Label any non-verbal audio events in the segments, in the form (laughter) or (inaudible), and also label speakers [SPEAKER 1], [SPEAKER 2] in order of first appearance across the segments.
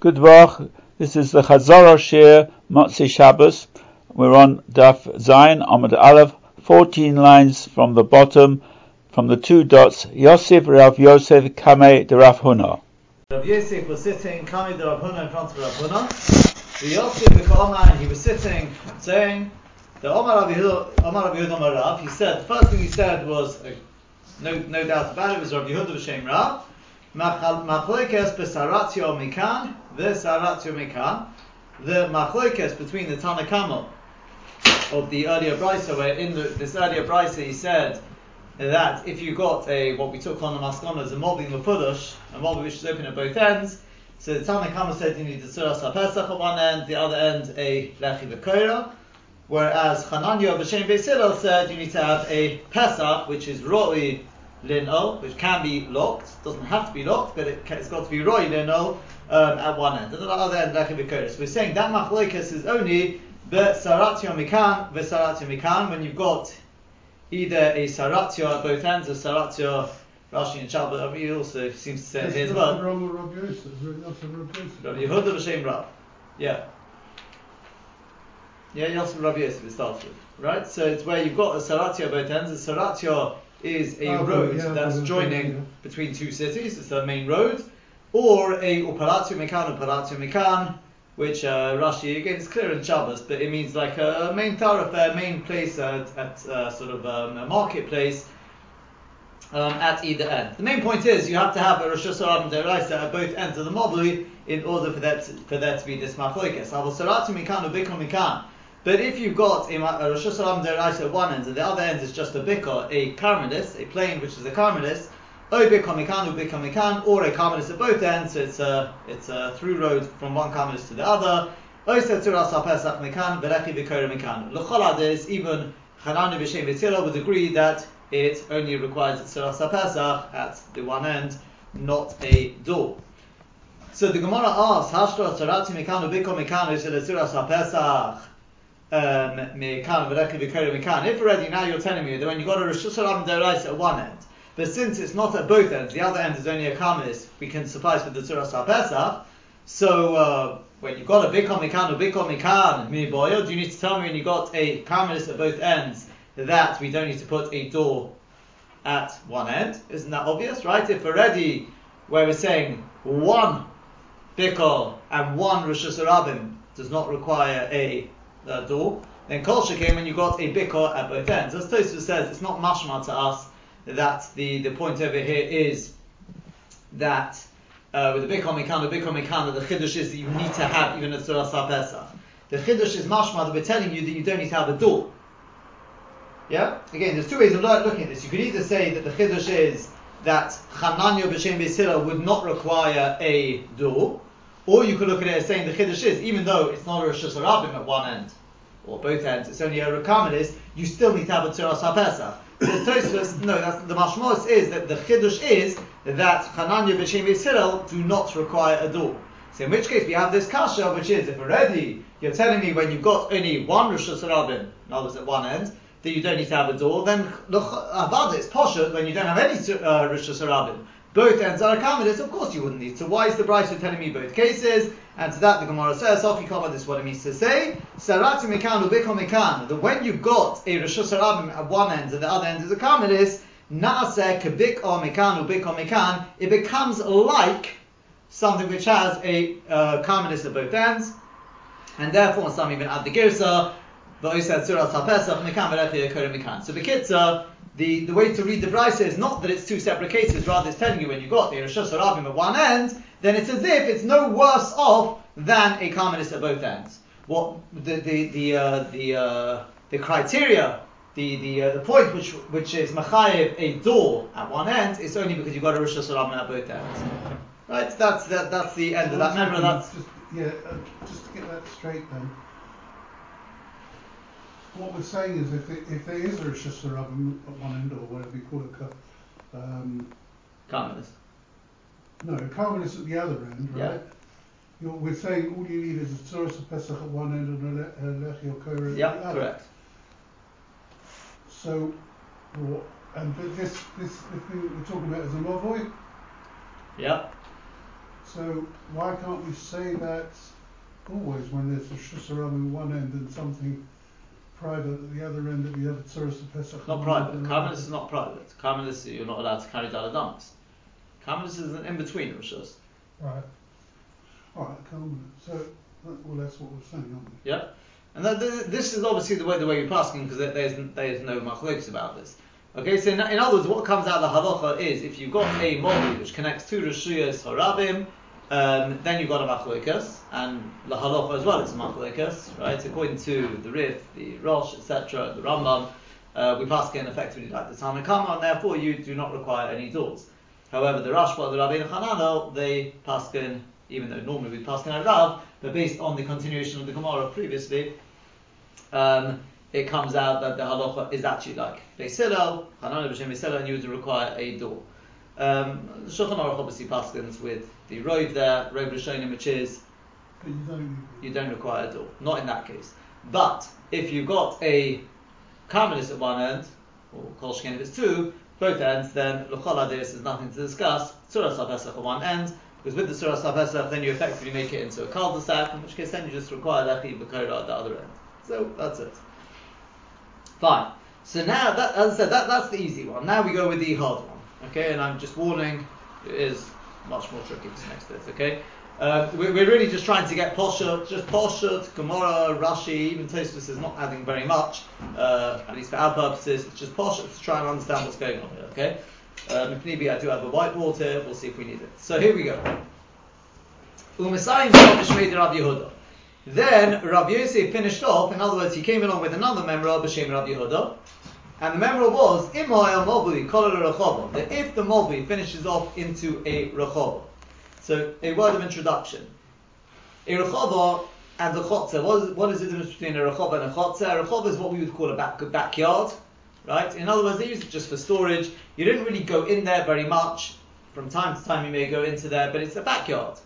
[SPEAKER 1] Good Vach. This is the Chazorah Shir Motzi Shabbos. We're on Daf Zayin Amud Aleph, 14 lines from the bottom, from the two dots. Yosef Rav Yosef Kamei de Rav Huna.
[SPEAKER 2] Rav Yosef was sitting, Kamei de Rav Huna in front of Rav Huna. The Yosef Omar, he was sitting, saying, the Omar Rav Yehuda Rav, he said, the first thing he said was, uh, no, no doubt about it, was Rav Yehuda B'Shem Rav, Besaratio mikan, mikan. The machlekes between the Tanakama of the earlier brisa, where in the, this earlier brisa he said that if you got a what we took on the maskana as a mobi mafudush, a mobi which is open at both ends, so the Tanakama said you need the suras pesach at one end, the other end a lechi v'koira. Whereas Chananya B'Shem Beis said you need to have a pesach, which is roi linol, which can be locked, doesn't have to be locked, but it has got to be roy linol um, at one end. And at the other end, a So we're saying that machloikas is only the saratio mikan, saratio mikan, when you've got either a saratio at both ends, a saratio Rashi and Shabbat, he also seems to say it here as well. Rabbi Yehuda B'Shem Rab. Yeah. Yeah, Yosef Rabbi Yosef it starts with. Right? So it's where you've got a saratio at both ends, a saratio is a oh, road yeah, that's joining yeah. between two cities, it's the main road, or a uparatio mekan, uparatio mekan, which uh, Rashi again is clear in Shabbos, but it means like a main thoroughfare, main place at, at uh, sort of um, a marketplace um, at either end. The main point is you have to have a Rosh Hashanah Deraisa at both ends of the mobili in order for that to, for there to be this machloikas. Avo saratu mikan ubikum mikan. But if you've got a, Rosh Hashanah Deraisa at one end and the other end is just a bikor, a karmelis, a plane which is a karmelis, oh, o bikor mikan, oh, u bikor mikan, or a karmelis at both ends, so it's a, it's a through road from one karmelis to the other, oh, o setzuras ha-pesach mikan, berechi bikor mikan. L'chol is even Hanani b'shem b'tzila would agree that it only requires tzuras ha-pesach at the one end, not a door. So the Gemara asks, Hashtra tzarati mikan u bikor mikan, is it tzuras ha-pesach? Um, if already now you're telling me that when you've got a Rosh Hashanah at one end, but since it's not at both ends, the other end is only a Karmelis, we can suffice with the Surah Pesach. So uh, when you've got a Bikon Mikan or Bikon Mikan Mi Boyo, do you need to tell me when you've got a Karmelis at both ends that we don't need to put a door at one end? Isn't that obvious, right? If already where we're saying one Bikol and one Rosh Hashanah does not require a uh, door, then kol came and you got a bikor at both ends. As Tosfos says, it's not mashma to us that the, the point over here is that uh, with the bikor mikan, the bikor mikan, the chiddush is that you need to have even a surah pesach. The chiddush is mashma that we're telling you that you don't need to have a door. Yeah. Again, there's two ways of looking at this. You could either say that the chiddush is that Chananya b'shem Beis Hillel would not require a door, or you could look at it as saying the chiddush is even though it's not a Rosh Hashanah at one end or both ends, it's only a Rakamadis, you still need to have a Tzuras HaPesach. Tosfos, no, that's, the Mashmos is that the Chiddush is that Chananya B'Shem Yisrael do not require a door. So in which case we have this kasha, which is if already you're telling me when you've got only one Rosh Hashanah, in other at one end, that you don't need to have a door, then Avad is posher when you don't have any uh, Rosh Hashanah both ends are accommodated, of course you wouldn't need. So why is the Brisa telling me both cases? And to that the Gemara says, Sofi Kama, this is what it means to say. Sarati Mekan Ubiko that when you've got a Rosh Hashanah at one end and the other end is a Karmelis, Naaseh Kabik or Mekan Ubiko Mekan, it becomes like something which has a uh, Karmelis at both ends, and therefore some even add the Girsa, so Bekitza, the, the way to read the Brisa is not that it's two separate cases, rather it's telling you when you got the Rosh Hashanah at one end, then it's as if it's no worse off than a Karmelis at both ends. What the the the uh, the, uh, the criteria, the the uh, the point which which is machayev a door at one end is only because you've got a Rosh Hashanah at both ends. Right, that's that, that's the end so of that. Remember, that's
[SPEAKER 3] just, yeah. Just to get that straight, then what we're saying is if, it, if there is a Rosh Hashanah at one end, or whatever you call it, um,
[SPEAKER 2] Karmelis.
[SPEAKER 3] No, Karmelis at the other end, right? Yeah. You're, we're saying all you need is a Tzuras of Pesach at one end and a Lech Yokora at
[SPEAKER 2] yeah,
[SPEAKER 3] the other.
[SPEAKER 2] correct.
[SPEAKER 3] So, what, and this, this, the thing that we're talking about is a Mavoy?
[SPEAKER 2] Yeah.
[SPEAKER 3] So why can't we say that always when there's a Shusarab in one end and something private at the other end that you have a Tzuras Pesach?
[SPEAKER 2] Not private. Karmelis is not private. Karmelis, you're not allowed to carry Daladamas. Karmelis is an in-between Rishos.
[SPEAKER 3] Right. Alright, Karmelis. So, well, that's what we're saying, aren't we?
[SPEAKER 2] Yeah. And that, this is obviously the way the way you're passing because there's there's no machlokes about this. Okay, so in, in, other words, what comes out of the halacha is if you've got a mobi which connects two rishuyas harabim, um, then you've got a machlokas, and the halacha as well is a machlokas, right? According to the Rif, the Rosh, etc., the Rambam, uh, we pass again effectively like the Tanakama, and therefore you do not require any doors. However, the Rashba, the Rabbeinu Hananel, they pass in, even though normally we pass in a Rav, but based on the continuation of the Gemara previously, um, it comes out that the halacha is actually like Beis Hillel, Hanani b'Shem Beis and you would require a door. Um, the Shulchan Aruch obviously paskins with the Rove there, Rove Rishonim, which is
[SPEAKER 3] you don't,
[SPEAKER 2] you don't require a door. Not in that case. But if you've got a Karmelis at one end, or Kol Shken if it's two, both ends, then L'chol this is nothing to discuss. Surah Pesach at one end, because with the Surah Pesach, then you effectively make it into a cul-de-sac, in which case then you just require Lechi B'Korah at the other end. So that's it. Fine. So now, that, as I said, that, that's the easy one. Now we go with the hard one. Okay, and I'm just warning, it is much more tricky this next bit. Okay, uh, we're, we're, really just trying to get Poshet, just Poshet, Gemara, Rashi, even Tosfos is not adding very much, uh, at least for our purposes. It's just Poshet to try and understand what's going on here. Okay, um, if need be, I do have a whiteboard here. We'll see if we need it. So here we go. Then Rav Yosef finished off, in other words, he came along with another memra, B'Shem Rav Yehuda, and the memra was, that if the Mobli finishes off into a Rechova. So, a word of introduction. A Rechova and a Chotzer, what is, what is the difference between a Rechova and a Chotzer? A Rechova is what we would call a back, backyard, right? In other words, they use it just for storage. You didn't really go in there very much. From time to time you may go into there, but it's a backyard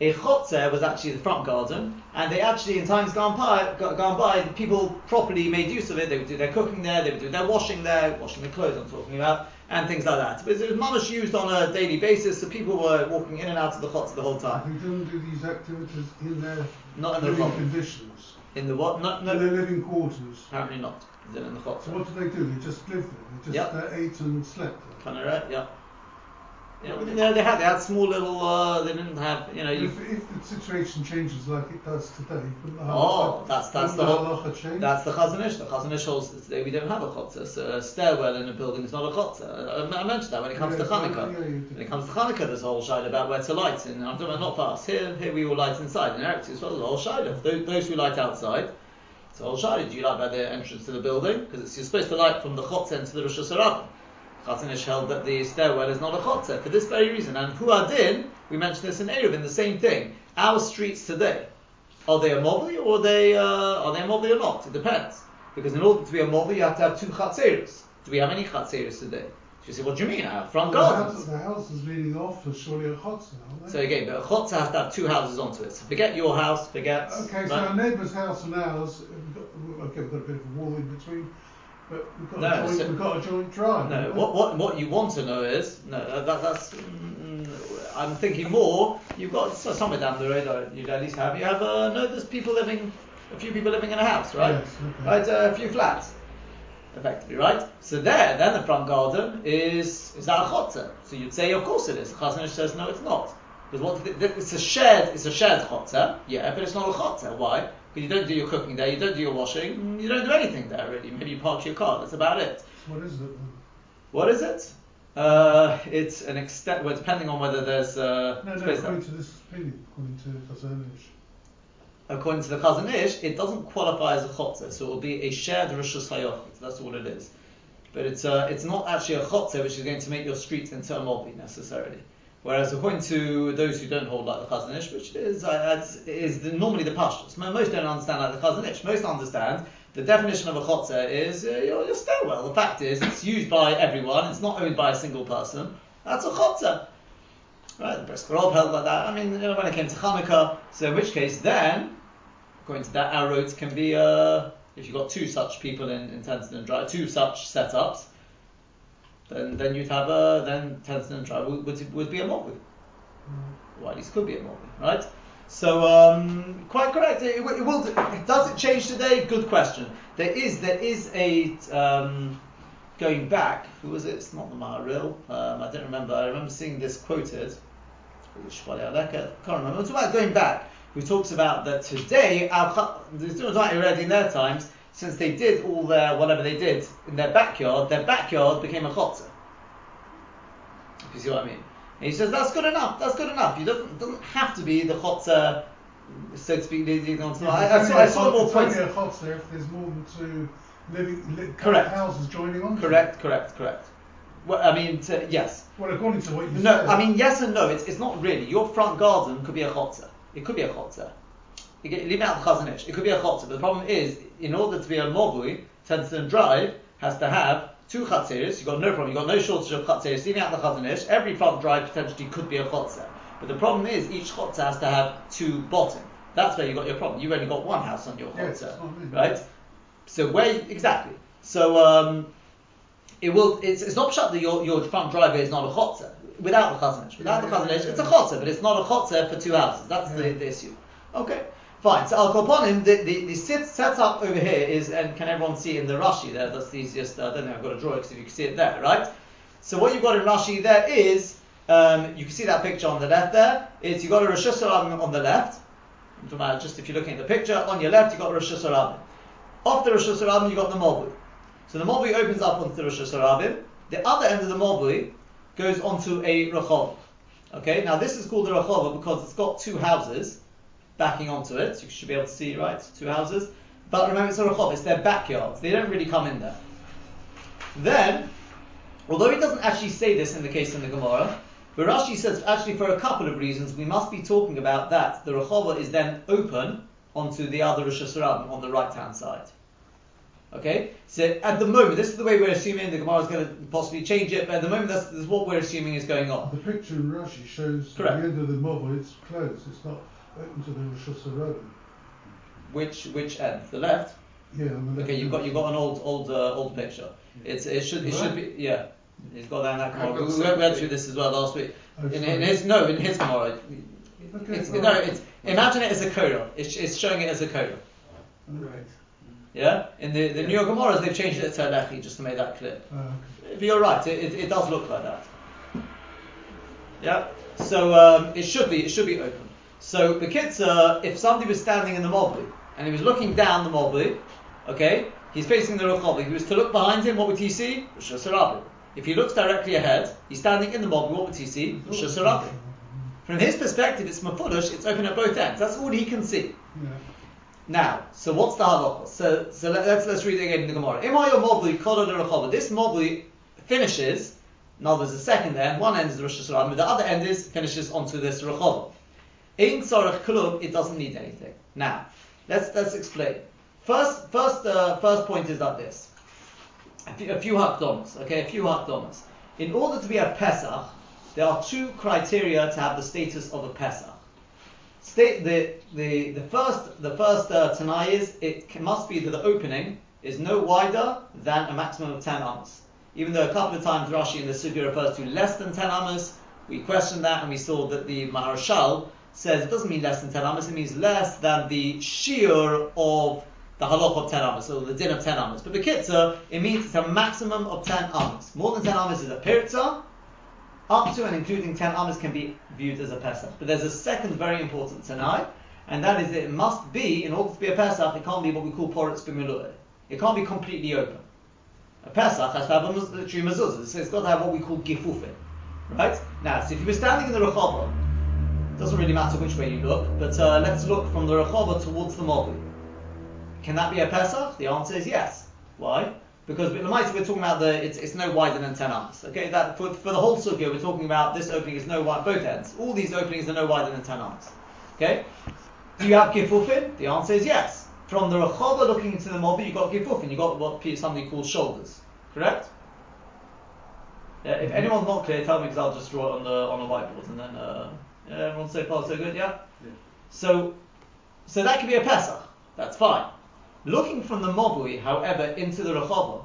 [SPEAKER 2] a chotzer was actually the front garden, and they actually, in times gone by, gone by, the people properly made use of it. They would do their cooking there, they would do their washing there, washing the clothes I'm talking about, and things like that. But it was much used on a daily basis, so people were walking in and out of the chotzer the whole time.
[SPEAKER 3] They didn't do these activities in their
[SPEAKER 2] not in
[SPEAKER 3] the living conditions.
[SPEAKER 2] In the what? Not, no,
[SPEAKER 3] in their living quarters.
[SPEAKER 2] Apparently not. in the chotzer.
[SPEAKER 3] So what did they do? They just lived there. They just yep. uh, ate and slept there.
[SPEAKER 2] Kind of right. Yeah. Yeah, you know, they had they had small little. Uh, they didn't have you know. You,
[SPEAKER 3] if, if the situation changes like it does today,
[SPEAKER 2] oh, that's that's the whole,
[SPEAKER 3] that's
[SPEAKER 2] the Chazon Ish. The Chazon Ish holds today we don't have a chotzer. So a stairwell in a building is not a chotzer. I, I mentioned that when it comes
[SPEAKER 3] yeah,
[SPEAKER 2] to Hanukkah.
[SPEAKER 3] Yeah, yeah,
[SPEAKER 2] when it comes to Hanukkah, there's a whole shayla about where to light. And I'm talking not fast. Here, here we all light inside. In Eretz as well, there's a whole shayla. Those, those who light outside. It's a whole shayla. Do you light by the entrance to the building? Because you're supposed to light from the chotzer to the Rosh Hashanah. Chazon Ish held that the stairwell is not a chotzer for this very reason. And Huadin, we mentioned this in Erev, the same thing. Our streets today, are they a mobli or are they, uh, are they a mobli or not? It depends. Because in order to be a mobli, you have to have two chatzeris. Do we have any chatzeris today? You say, what do you mean? Our front
[SPEAKER 3] well,
[SPEAKER 2] gardens.
[SPEAKER 3] The house, is leading off for surely a chotzer,
[SPEAKER 2] So again, but a chotzer has to have two houses onto it. So forget your house, forget.
[SPEAKER 3] Okay, so our neighbour's house and ours, okay, we've got a bit of a wall in between. But we've got, no, a, joint, so, we've got a joint drive.
[SPEAKER 2] No, what, what, what you want to know is, no, that, that's, mm, I'm thinking more, you've got so somewhere down the road, you'd at least have, you have, uh, no, there's people living, a few people living in a house, right?
[SPEAKER 3] Yes, okay.
[SPEAKER 2] Right, uh, a few flats, effectively, right? So there, then the front garden is, is that a chotzer? So you'd say, of course it is. Chazon Ish says, no, it's not. Because what, it's a shared, it's a shared chotzer, yeah, but it's not a chotzer. Why? Because you don't do your cooking there, you don't do your washing, you don't do anything there really. Maybe you park your car, that's about it.
[SPEAKER 3] What is it?
[SPEAKER 2] What is it? Uh, it's an extent, well, depending on whether there's uh,
[SPEAKER 3] no, no, according there. to this opinion, according to Chazon Ish.
[SPEAKER 2] According to the Chazon Ish, it doesn't qualify as a chotzer, so it will be a shared Rishus Hayochit, that's all it is. But it's, uh, it's not actually a chotzer which is going to make your street into a mobi necessarily. Whereas according to those who don't hold like the Chazon Ish, which is, uh, is the, normally the pashtus, most don't understand like the Chazon Ish. Most understand the definition of a chotzer is uh, your, your stairwell. The fact is, it's used by everyone. It's not owned by a single person. That's a chotzer. Right, the Brisker held like that. I mean, you know, when it came to Hanukkah, so in which case then, according to that, our roads can be, uh, if you've got two such people in, in Tennyson Drive, two such setups, then then you'd have a Tennyson Drive would, would, would be a mob. Mm. or at least could be a Mobi, right? So um, quite correct. It, it, will. Does it change today? Good question. There is there is a um, going back. Who was it? It's not the Maharil. Um, I don't remember. I remember seeing this quoted. I can't remember. It's about going back. Who talks about that today? There's already in their times since they did all their whatever they did in their backyard. Their backyard became a chotzer. If you see what I mean. And he says that's good enough. That's good enough. You doesn't doesn't have to be the chotzer, so to speak.
[SPEAKER 3] Yeah, I, I, saw, I saw more points. It's only a chotzer if there's more than two living li- correct. houses joining on.
[SPEAKER 2] Correct, correct, correct. Well, I mean, to, yes.
[SPEAKER 3] Well, according to what you
[SPEAKER 2] no,
[SPEAKER 3] said.
[SPEAKER 2] I mean, yes and no. It's, it's not really. Your front garden could be a chotzer. It could be a chotzer. Leave out the chazon ish. It could be a chotzer. But the problem is, in order to be a movui, Tennyson Drive has to have two chatzeris, you've got no problem, you've got no shortage of chatzeris, even out the chazon ish, every front drive potentially could be a chotzer. But the problem is, each chotzer has to have two bottom. That's where you've got your problem. You've only got one house on your chotzer, yes, right? So where, exactly. So, um, it will, it's, it's not shut that your, your front driveway is not a chotzer. Without the chazon ish. Without yeah, the chazon ish, yeah, it's a chotzer, but it's not a chotzer for two houses. That's the, the issue. Okay. Fine. So Al Koponim, the, the, the sit, setup over here is, and can everyone see in the Rashi there? That's the easiest. I don't know. I've got to draw it because if you can see it there, right? So what you've got in Rashi there is, um, you can see that picture on the left there. Is you've got a Rosh Hashanah on the left. I'm talking about just if you're looking at the picture on your left, you've got Rosh Hashanah. Off the Rosh Hashanah, you've got the Mobui. So the Mobui opens up onto the Rosh Hashanah. The other end of the Mobui goes onto a Rachov. Okay. Now this is called a Rachov because it's got two houses backing onto it. You should be able to see, right? Two houses. But remember, it's a rechov, it's their backyards. They don't really come in there. Then, although he doesn't actually say this in the case in the Gemara, but Rashi says actually for a couple of reasons we must be talking about that. The rechova is then open onto the other Rosh Hashanah on the right hand side. Okay, so at the moment, this is the way we're assuming the Gemara is going to possibly change it, but at the moment, that's, that's what we're assuming is going on.
[SPEAKER 3] The picture in Rashi shows Correct. the end of the mobile, it's closed, it's not open the Rosh Hashanah.
[SPEAKER 2] Which which end? The left.
[SPEAKER 3] Yeah, on the
[SPEAKER 2] Okay, you've got you've got an old old uh, old picture. It's it should it should be yeah. He's got that in that Gemara. We, we went through this as well last week.
[SPEAKER 3] Oh,
[SPEAKER 2] in, in his no in his Gemara.
[SPEAKER 3] Okay,
[SPEAKER 2] It's,
[SPEAKER 3] well,
[SPEAKER 2] no, it's imagine it as a coda. It's, it's showing it as a coda.
[SPEAKER 3] Right.
[SPEAKER 2] Yeah. In the the New York Gemaras they've changed it to a lechi just to make that clear.
[SPEAKER 3] Uh, okay.
[SPEAKER 2] But you're right. It, it, it does look like that. Yeah. So um, it should be it should be open. So the kitzur, if somebody was standing in the mobli and he was looking down the mobli, okay, he's facing the Rechov. If he was to look behind him, what would he see? Rosh If he looks directly ahead, he's standing in the mobli, what would he see? Rosh From his perspective, it's mafudush, it's open at both ends. That's all he can see.
[SPEAKER 3] Yeah.
[SPEAKER 2] Now, so what's the halacha? So, so let, us let's read it again in the Gemara. Imayo mobli kol Rechov. This mobli finishes. Now there's a second end. One end is the Rosh Hashanah, the other end is finishes onto this Rechov. In Tzorech Klub, it doesn't need anything. Now, let's let's explain. First, first, uh, first point is like this. A few, hakdomas, okay, a few hakdomas. In order to be a Pesach, there are two criteria to have the status of a Pesach. State the the the first the first uh, tanai is it must be that the opening is no wider than a maximum of ten amos. Even though a couple of times Rashi in the Sugya refers to less than ten amos, we questioned that and we saw that the Maharshal says it doesn't mean less than 10 amas, it means less than the shiur of the halach of 10 amas, so the din of 10 amas. But the kitzah, it means it's a maximum of 10 amas. More than 10 amas is a pirza, up to and including 10 amas can be viewed as a pesach. But there's a second very important tanai, and that is that it must be, in order to be a pesach, it can't be what we call poritz b'milu'eh. It can't be completely open. A pesach has to have a true mezuzah, so it's got to have what we call gifufin. Right? Now, so if you were standing in the Rechobo, doesn't really matter which way you look, but uh, let's look from the Rechova towards the Mobi. Can that be a Pesach? The answer is yes. Why? Because the we're talking about the it's, it's no wider than ten arms. Okay, that for, for the whole sugya we're talking about this opening is no wide both ends. All these openings are no wider than ten arms. Okay. Do you have gifufin? The answer is yes. From the rechova looking into the mobi, you've got gifufin. You've got what somebody calls shoulders. Correct. Yeah, if anyone's not clear, tell me because I'll just draw it on the on a whiteboard and then. Uh, Everyone so far so good, yeah? yeah? So, so that could be a Pesach. That's fine. Looking from the Mobui, however, into the Rechava,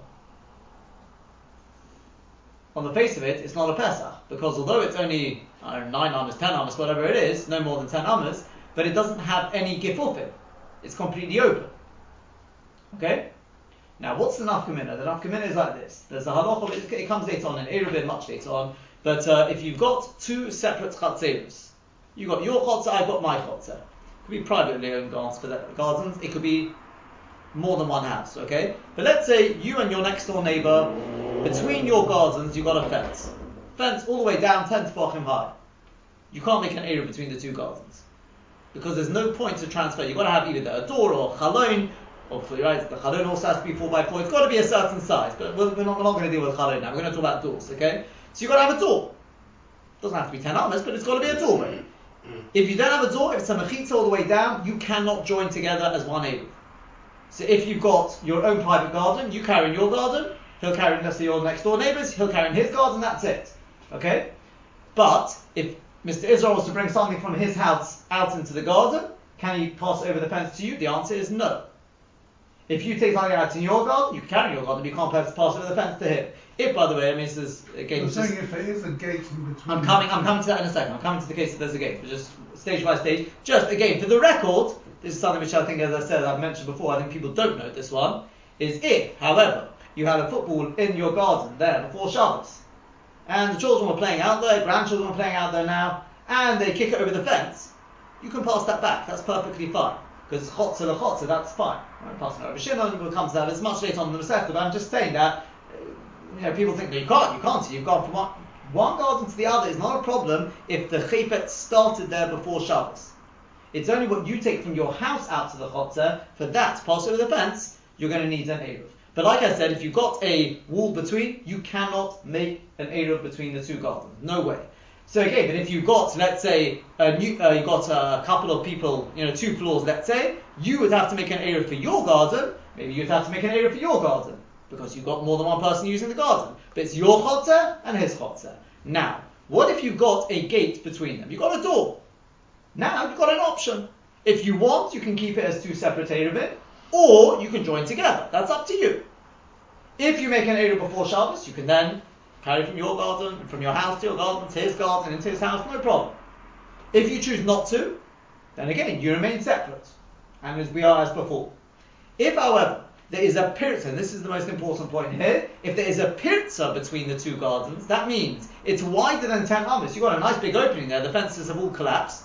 [SPEAKER 2] on the face of it, it's not a Pesach because although it's only I don't know, nine amas, ten amas, whatever it is, no more than ten amas, but it doesn't have any gifufin. It's completely open. Okay? Now, what's the nafkamina? The nafkamina is like this. There's a halacha, it, it comes later on in Eruvin, much later on, but uh, if you've got two separate chatzeros, you've got your chotzer, I've got my chotzer. It could be privately owned gardens. It could be more than one house, okay? But let's say you and your next door neighbour, between your gardens, you've got a fence. Fence all the way down 10 tefachim high. You can't make an area between the two gardens. Because there's no point to transfer. You've got to have either a door or a chalon, or right, the chalon also has to be 4 by 4 It's got to be a certain size, but we're, not, we're not going to deal with chalon now. We're going to talk about doors, okay? So you've got to have a door. It Doesn't have to be 10 amas, but it's got to be a doorway. Mm. If you don't have a door, if it's a mechitza all the way down, you cannot join together as one area. So if you've got your own private garden, you carry in your garden, he'll carry in, let's say, your next door neighbours, he'll carry in his garden, that's it. Okay? But if Mr. Israel was to bring something from his house out into the garden, can he pass over the fence to you? The answer is no. If you take something out in your garden, you can carry in your garden, but you can't pass over the fence to him. If, by the way, I mean, this is
[SPEAKER 3] again. You're saying if there is a gate in between.
[SPEAKER 2] I'm coming. I'm coming to that in a second. I'm coming to the case that there's a gate, but just stage by stage. Just again, for the record, this is something which I think, as I said, I've mentioned before. I think people don't know this one. Is if, however, you had a football in your garden there before Shabbos, and the children were playing out there, grandchildren were playing out there now, and they kick it over the fence, you can pass that back. That's perfectly fine. Because it's chotzer the chotzer, that's fine. I'm passing it over Shimon, we'll come to that. It's much later on in the Masechta, but I'm just saying that you know, people think that you can't, you can't. You've gone from one, garden to the other is not a problem if the chifet started there before Shabbos. It's only what you take from your house out to the chotzer, for that pass over the fence, you're going to need an Eruv. But like I said, if you've got a wall between, you cannot make an Eruv between the two gardens. No way. So again, but if you've got, let's say, a new, uh, you've got a couple of people, you know, two floors, let's say, you would have to make an Eruv for your garden. Maybe you'd have to make an Eruv for your garden because you've got more than one person using the garden. But it's your chotzer and his chotzer. Now, what if you've got a gate between them? You've got a door. Now you've got an option. If you want, you can keep it as two separate Eruvin, or you can join together. That's up to you. If you make an Eruv before Shabbos, you can then carry from your garden, from your house to your garden, to his garden, into his house, no problem. If you choose not to, then again, you remain separate, and as we are as before. If, however, there is a pirza, and this is the most important point here, if there is a pirza between the two gardens, that means it's wider than 10 amas. You've got a nice big opening there, the fences have all collapsed.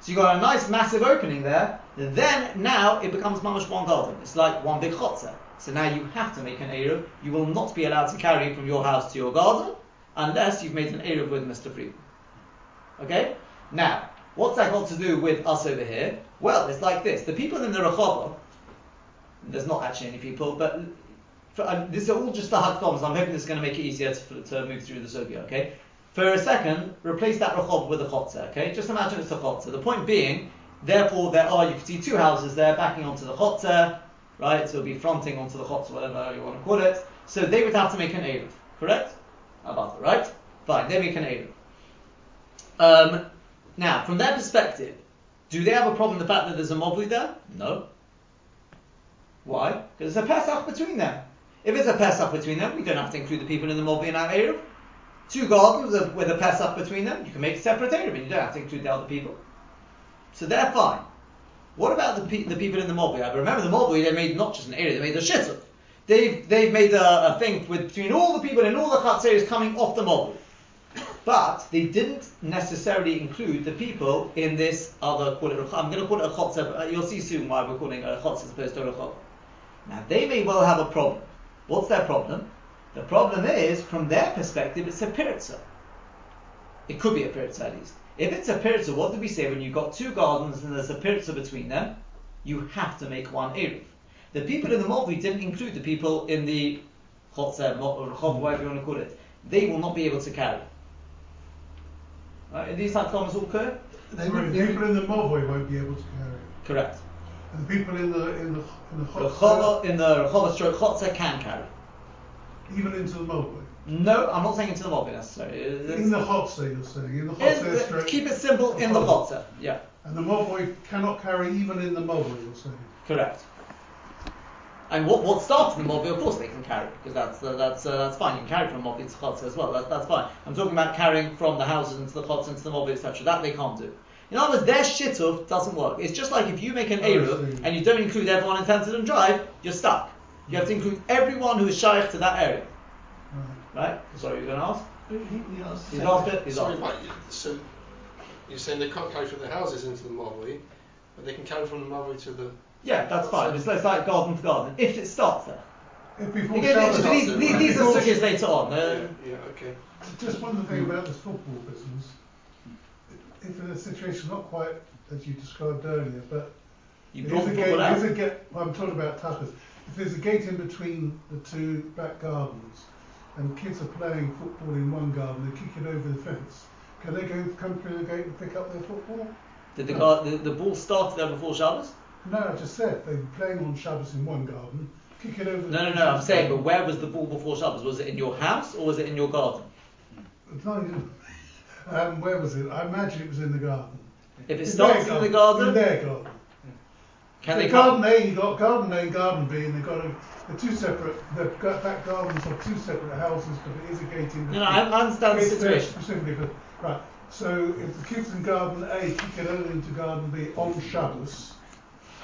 [SPEAKER 2] So you've got a nice massive opening there, then now it becomes mamash one garden. It's like one big chotzer. So now you have to make an Eruv. You will not be allowed to carry from your house to your garden unless you've made an Eruv with Mr. Friedman. Okay? Now, what's that got to do with us over here? Well, it's like this. The people in the Rechava, there's not actually any people, but for, um, this is all just the Hakdoms. I'm hoping this is going to make it easier to, to move through the Sugya, okay? For a second, replace that Rechov with a Chotzer, okay? Just imagine it's a Chotzer. The point being, therefore, there are, you can see two houses there backing onto the Chotzer, right? So it'll be fronting onto the Chotzer, whatever you want to call it. So they would have to make an Eruv, correct? About it, right? Fine, they make an Eruv. Um, now, from their perspective, do they have a problem with the fact that there's a Mobli there? No. Why? Because there's a Pesach between them. If it's a Pesach between them, we don't have to include the people in the Mobli in our Eruv. Two gardens with a Pesach between them, you can make a separate Eruv, and you don't have to include the other people. So they're fine. What about the, pe- the people in the Mobli? I remember the Mobli, they made not just an area, they made a shittuf. They've, they've made a, a, thing with, between all the people in all the Chatzeris coming off the Mobli. But they didn't necessarily include the people in this other, call it, I'm going to call it a chotzer, uh, you'll see soon why we're calling it a chotzer as opposed to a chotzer. Now they may well have a problem. What's their problem? The problem is, from their perspective, it's a piritza. It could be a piritza at least. If it's a piritza, what do we say when you've got two gardens and there's a piritza between them? You have to make one eruv. The people in the Mobli didn't include the people in the chotzer, or uh, whatever you want to call it. They will not be able to carry. Right? Are these type comments all clear?
[SPEAKER 3] The people in the Mobli won't be able to carry.
[SPEAKER 2] Correct.
[SPEAKER 3] The people in the in the in the
[SPEAKER 2] Chotzer, in the Rechova stroke Chotzer can carry.
[SPEAKER 3] Even into the Mobli?
[SPEAKER 2] No, I'm not saying into the Mobli necessarily.
[SPEAKER 3] It's in the Chotzer, you're saying? In the Chotzer
[SPEAKER 2] stroke. Keep it simple, in the Chotzer, yeah.
[SPEAKER 3] And the Mobli cannot carry even in the Mobli, you're saying?
[SPEAKER 2] Correct. And what, what starts in the Mobi, of course they can carry, because that's uh, that's uh, that's fine. You can carry from Mobi to Chotzer as well. That, that's fine. I'm talking about carrying from the houses into the Chotzer, into the Mobi, etc. That they can't do. In other words, their shittuf doesn't work. It's just like if you make an
[SPEAKER 3] Oh, I
[SPEAKER 2] Eruv and you don't include everyone in Tennyson Drive, you're stuck. You have to include everyone who is shaykh to that area.
[SPEAKER 3] Right.
[SPEAKER 2] Right? Sorry, you're going to ask?
[SPEAKER 4] He, he asked.
[SPEAKER 2] He's asked it, he's
[SPEAKER 4] Sorry,
[SPEAKER 2] asked it.
[SPEAKER 4] so you're saying they can't carry from their houses into the Mavli, but they can carry from the Mavli to the.
[SPEAKER 2] Yeah, that's fine. It's, it's like garden to garden. If it starts there.
[SPEAKER 3] If before
[SPEAKER 2] Again,
[SPEAKER 3] Shabbos-
[SPEAKER 2] these, these, these, these are sugars later on.
[SPEAKER 4] yeah,
[SPEAKER 2] Uh,
[SPEAKER 4] yeah, okay.
[SPEAKER 3] Just one thing about this football business. If in a situation not quite as you described earlier, but
[SPEAKER 2] you
[SPEAKER 3] there's a gate, there's a gate, well, I'm talking about tapas. If there's a gate in between the two back gardens, and kids are playing football in one garden, they kick it over the fence. Can they go come through the gate and pick up their football?
[SPEAKER 2] Did the, gar- the, the ball start there before Shabbos?
[SPEAKER 3] No, I just said they're playing on Shabbos in one garden, kick it over.
[SPEAKER 2] No, no, no. I'm saying, but where was the ball before Shabbos? Was it in your house or was it in your garden?
[SPEAKER 3] It's not even- um, where was it? I imagine it was in the garden.
[SPEAKER 2] If it
[SPEAKER 3] In
[SPEAKER 2] starts in the garden, In
[SPEAKER 3] their garden.
[SPEAKER 2] can
[SPEAKER 3] the
[SPEAKER 2] they
[SPEAKER 3] garden
[SPEAKER 2] come?
[SPEAKER 3] A, you got garden A and garden B, and they've got a, the two separate, they've got back gardens of two separate houses, but it is a gate in.
[SPEAKER 2] No, no, I understand the situation.
[SPEAKER 3] Specifically for, right, so if the kids in garden A kick it over into garden B on Shabbos,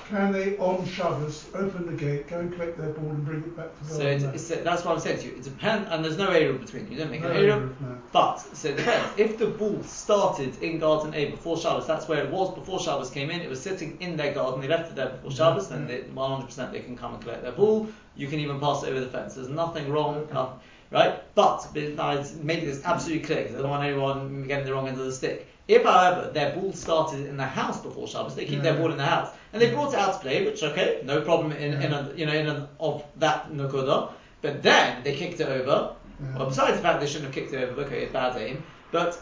[SPEAKER 3] can they on Shabbos open the gate, go and collect their ball and bring it back to
[SPEAKER 2] So
[SPEAKER 3] garden
[SPEAKER 2] it's, it's, that's what I'm saying to you. It depends, and there's no area between you. You don't make
[SPEAKER 3] No
[SPEAKER 2] an area.
[SPEAKER 3] Eruv, no.
[SPEAKER 2] But so it depends. If the ball started in Garden A before Shabbos, that's where it was before Shabbos came in. It was sitting in their garden. They left it there before Shabbos. Then mm-hmm. they, 100% they can come and collect their ball. You can even pass it over the fence. There's nothing wrong, nothing, right? But besides, make this absolutely clear because I don't want anyone getting the wrong end of the stick. If, however, their ball started in the house before Shabbos, they keep
[SPEAKER 3] Yeah.
[SPEAKER 2] their mm. ball in the house, and they mm. brought it out to play, which okay, no problem in, in a, you know in a, of that nakuda. But then they kicked it over.
[SPEAKER 3] Yeah.
[SPEAKER 2] Well, besides the fact they shouldn't have kicked it over, okay, it's bad aim, but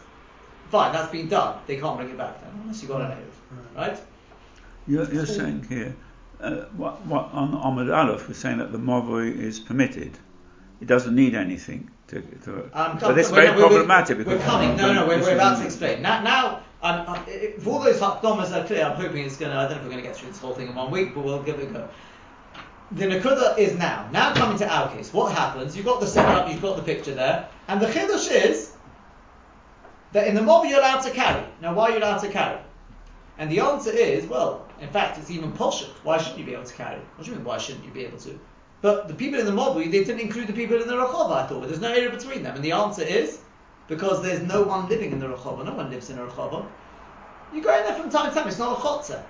[SPEAKER 2] fine, that's been done. They can't bring it back then, unless you've got an aim, right?
[SPEAKER 1] You're, you're saying here, uh, what, what on Amud Aleph, we're saying that the Mavoi is permitted. It doesn't need anything to. to
[SPEAKER 2] Um,
[SPEAKER 1] but this is
[SPEAKER 2] we're-
[SPEAKER 1] very
[SPEAKER 2] we're-
[SPEAKER 1] problematic
[SPEAKER 2] We're, coming. No, no, we're, we're about to explain. Now, now, um, um, if all those hakdomas are clear, I'm hoping it's gonna. I don't know if we're gonna get through this whole thing in one week, but we'll give it a go. The nakuda is now. Now coming to our case, what happens? You've got the setup, you've got the picture there, and the chiddush is that in the mob you're allowed to carry. Now, why are you allowed to carry? And the answer is, well, in fact, it's even poshut. Why shouldn't you be able to carry? What do you mean, why shouldn't you be able to? But the people in the mob, they didn't include the people in the Rachova, I thought, but there's no area between them. And the answer is, because there's no one living in the Rachova, no one lives in a Rachova. You go in there from time to time, it's not a chotzer.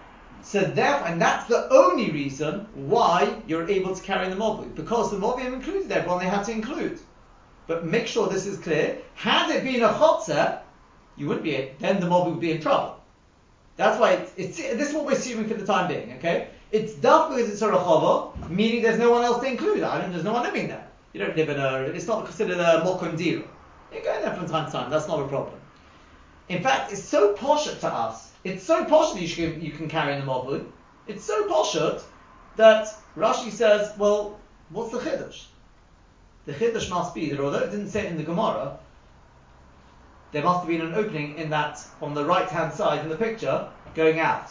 [SPEAKER 2] So therefore, and that's the only reason why you're able to carry the mob, because the mob have included everyone they had to include. But make sure this is clear. Had it been a chotzer, you wouldn't be, then the mob would be in trouble. That's why it's, it's this is what we're assuming for the time being, okay? It's daf because it's a rechava, meaning there's no one else to include. I mean, there's no one living there. You don't live in a. It's not considered a mokum dira. You go in there from time to time. That's not a problem. In fact, it's so posh to us. It's so posh that you, you can carry in the mobile. It's so posh that Rashi says, well, what's the chiddush? The chiddush must be that although it didn't say it in the Gemara, there must have been an opening in that on the right hand side in the picture going out.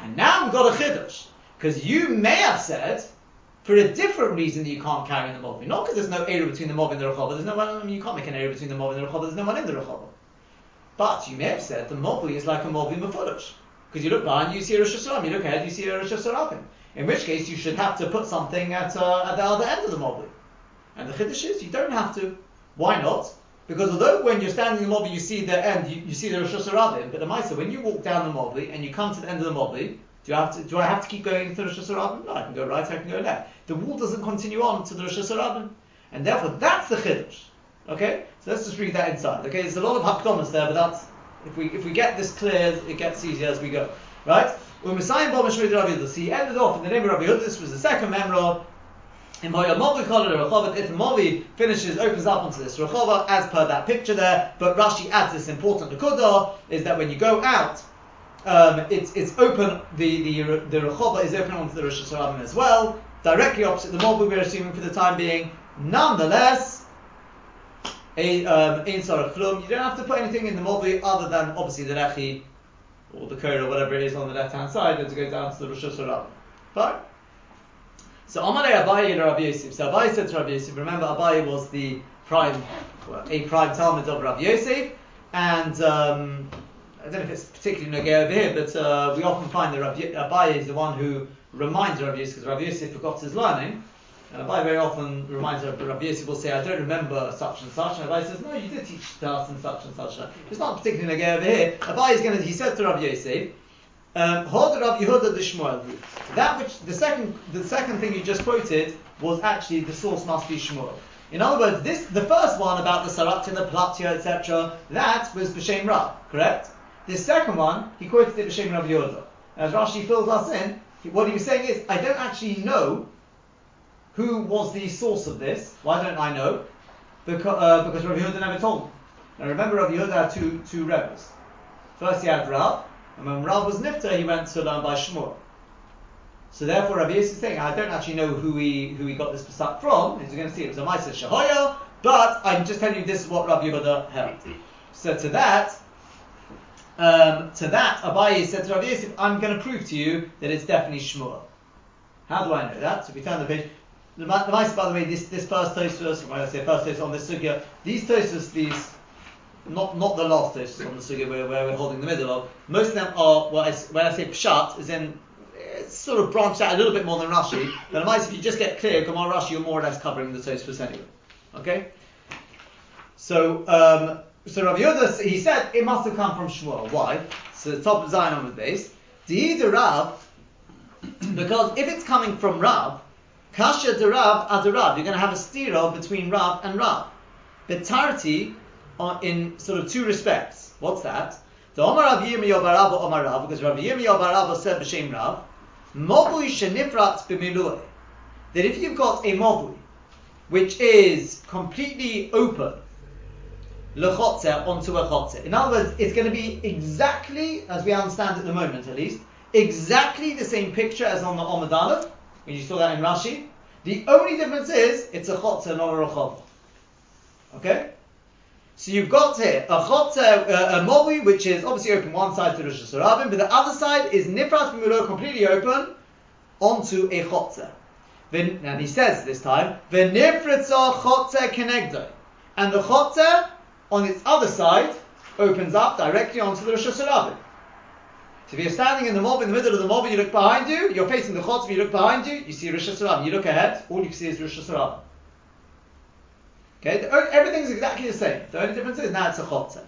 [SPEAKER 2] And now we've got a chiddush because you may have said for a different reason that you can't carry in the mob, not because there's no area between the mob and the rechava. There's no one. I mean, you can't make an area between the mob and the rechava. There's no one in the rechava. But you may have said the mob is like a mob in Mefudash. Because you look behind, you see a Rosh. You look ahead, you see a Rosh. In which case, you should have to put something at, uh, at the other end of the mob. And the Chiddush is, you don't have to. Why not? Because although when you're standing in the Mobi you see the end, you, you see the Rosh Hashanah, but the Maisa, when you walk down the Mobi and you come to the end of the Mobi, do you have to? Do I have to keep going the Rosh Hashanah? No, I can go right, I can go left. The wall doesn't continue on to the Rosh Hashanah, and therefore that's the Chiddush. Okay, so let's just read that inside. Okay, there's a lot of hakdomas there, but that's if we if we get this clear, it gets easier as we go. Right? U'misayim bo mishmei de Rabbi he ended off in the name of Rabbi Yehuda. This was the second memra. In Moya Movi Kola Rechova, if the Movi finishes, opens up onto this Rechova, as per that picture there, but Rashi adds this important Nakuda, is that when you go out, um, it's, it's open, the, the, the Rechova is open onto the Rosh Hashanah as well, directly opposite the Movi, we're assuming for the time being. Nonetheless, um, in Chlum, you don't have to put anything in the Movi other than obviously the Lechi, or the Kora, or whatever it is on the left hand side, and to go down to the Rosh Hashanah. Fine? So Amalei Abaye Rabbi Yosef. So Abaye said to Rabbi Yosef, remember Abaye was the prime, a prime Talmud of Rabbi Yosef, and um, I don't know if it's particularly Nogay over here, but uh, we often find that Rabbi Abaye is the one who reminds Rabbi Yosef, because Rabbi Yosef forgot his learning, and Abai very often reminds Rabbi Yosef will say, I don't remember such and such. And Abai says, No, you did teach us and such and such. It's not particularly again over here. Abai is going to, he says to Rabbi Yosef, um, Rabbi Yehuda the Shmuel. That which, the second, the second thing you just quoted was actually the source must be Shmuel. In other words, this, the first one about the Saratya, the Platya, etc., that was B'Shem Rab, correct? The second one, he quoted it B'Shem Rabbi Yehuda. As Rashi fills us in, what he was saying is, I don't actually know who was the source of this? Why don't I know? Because, uh, because Rabbi Yehuda never told me. Now remember, Rabbi Yehuda had two, two rebels. First he had Rav, and when Rav was Nifta, he went to learn by Shmuel. So therefore, Rabbi Yosef is saying, I don't actually know who he who he got this pasuk from. As you're going to see, it was a Maisa Shahoya, but I'm just telling you this is what Rabbi Yehuda held. So to that, um, to that, Abaye said to Rabbi Yosef, I'm going to prove to you that it's definitely Shmuel. How do I know that? So if we turn the page, the, the mice, by the way, this, this first Tosfos, when I say first Tosfos on this sugya, these Tosfos, these, not not the last Tosfos on the sugya where, where we're holding the middle of, most of them are, well, when I say pshat, is in, sort of branched out a little bit more than Rashi, but the mice, if you just get clear, come on Rashi, you're more or less covering the Tosfos anyway. Okay? So, um, so Rav Yehuda, he said it must have come from Shmuel. Why? So the top of Zion on the base. Deida Rav, (clears throat) because if it's coming from Rav, Kasha de Rav ad Rav. You're going to have a stira between Rav and Rav. Betarti uh, in sort of two respects. What's that? The Omar Rav Yirmiyah bar Abba Omar Rav, because Rav Yirmiyah bar Abba said b'shem Rav, Mobui shenifrat b'milui. That if you've got a mobui, which is completely open, lechotzer onto a chotzer. In other words, it's going to be exactly, as we understand at the moment at least, exactly the same picture as on the Amud Aleph, when you saw that in Rashi. The only difference is it's a chotzer, not a rachov. Okay? So you've got here a chotzer, uh, a mobi, which is obviously open one side to Rosh Hashanah, but the other side is nifrat b'mulo, completely open, onto a chotzer. And he says this time, the v'nifritza chotzer kenegdo. And the chotzer, on its other side, opens up directly onto the Rosh Hashanah. So if you're standing in the mob, in the middle of the mob, you look behind you, you're facing the chotz, you look behind you, you see Rosh Hashanah. You look ahead, all you see is Rosh Hashanah. Okay, the, everything's exactly the same. The only difference is now it's a chotzer.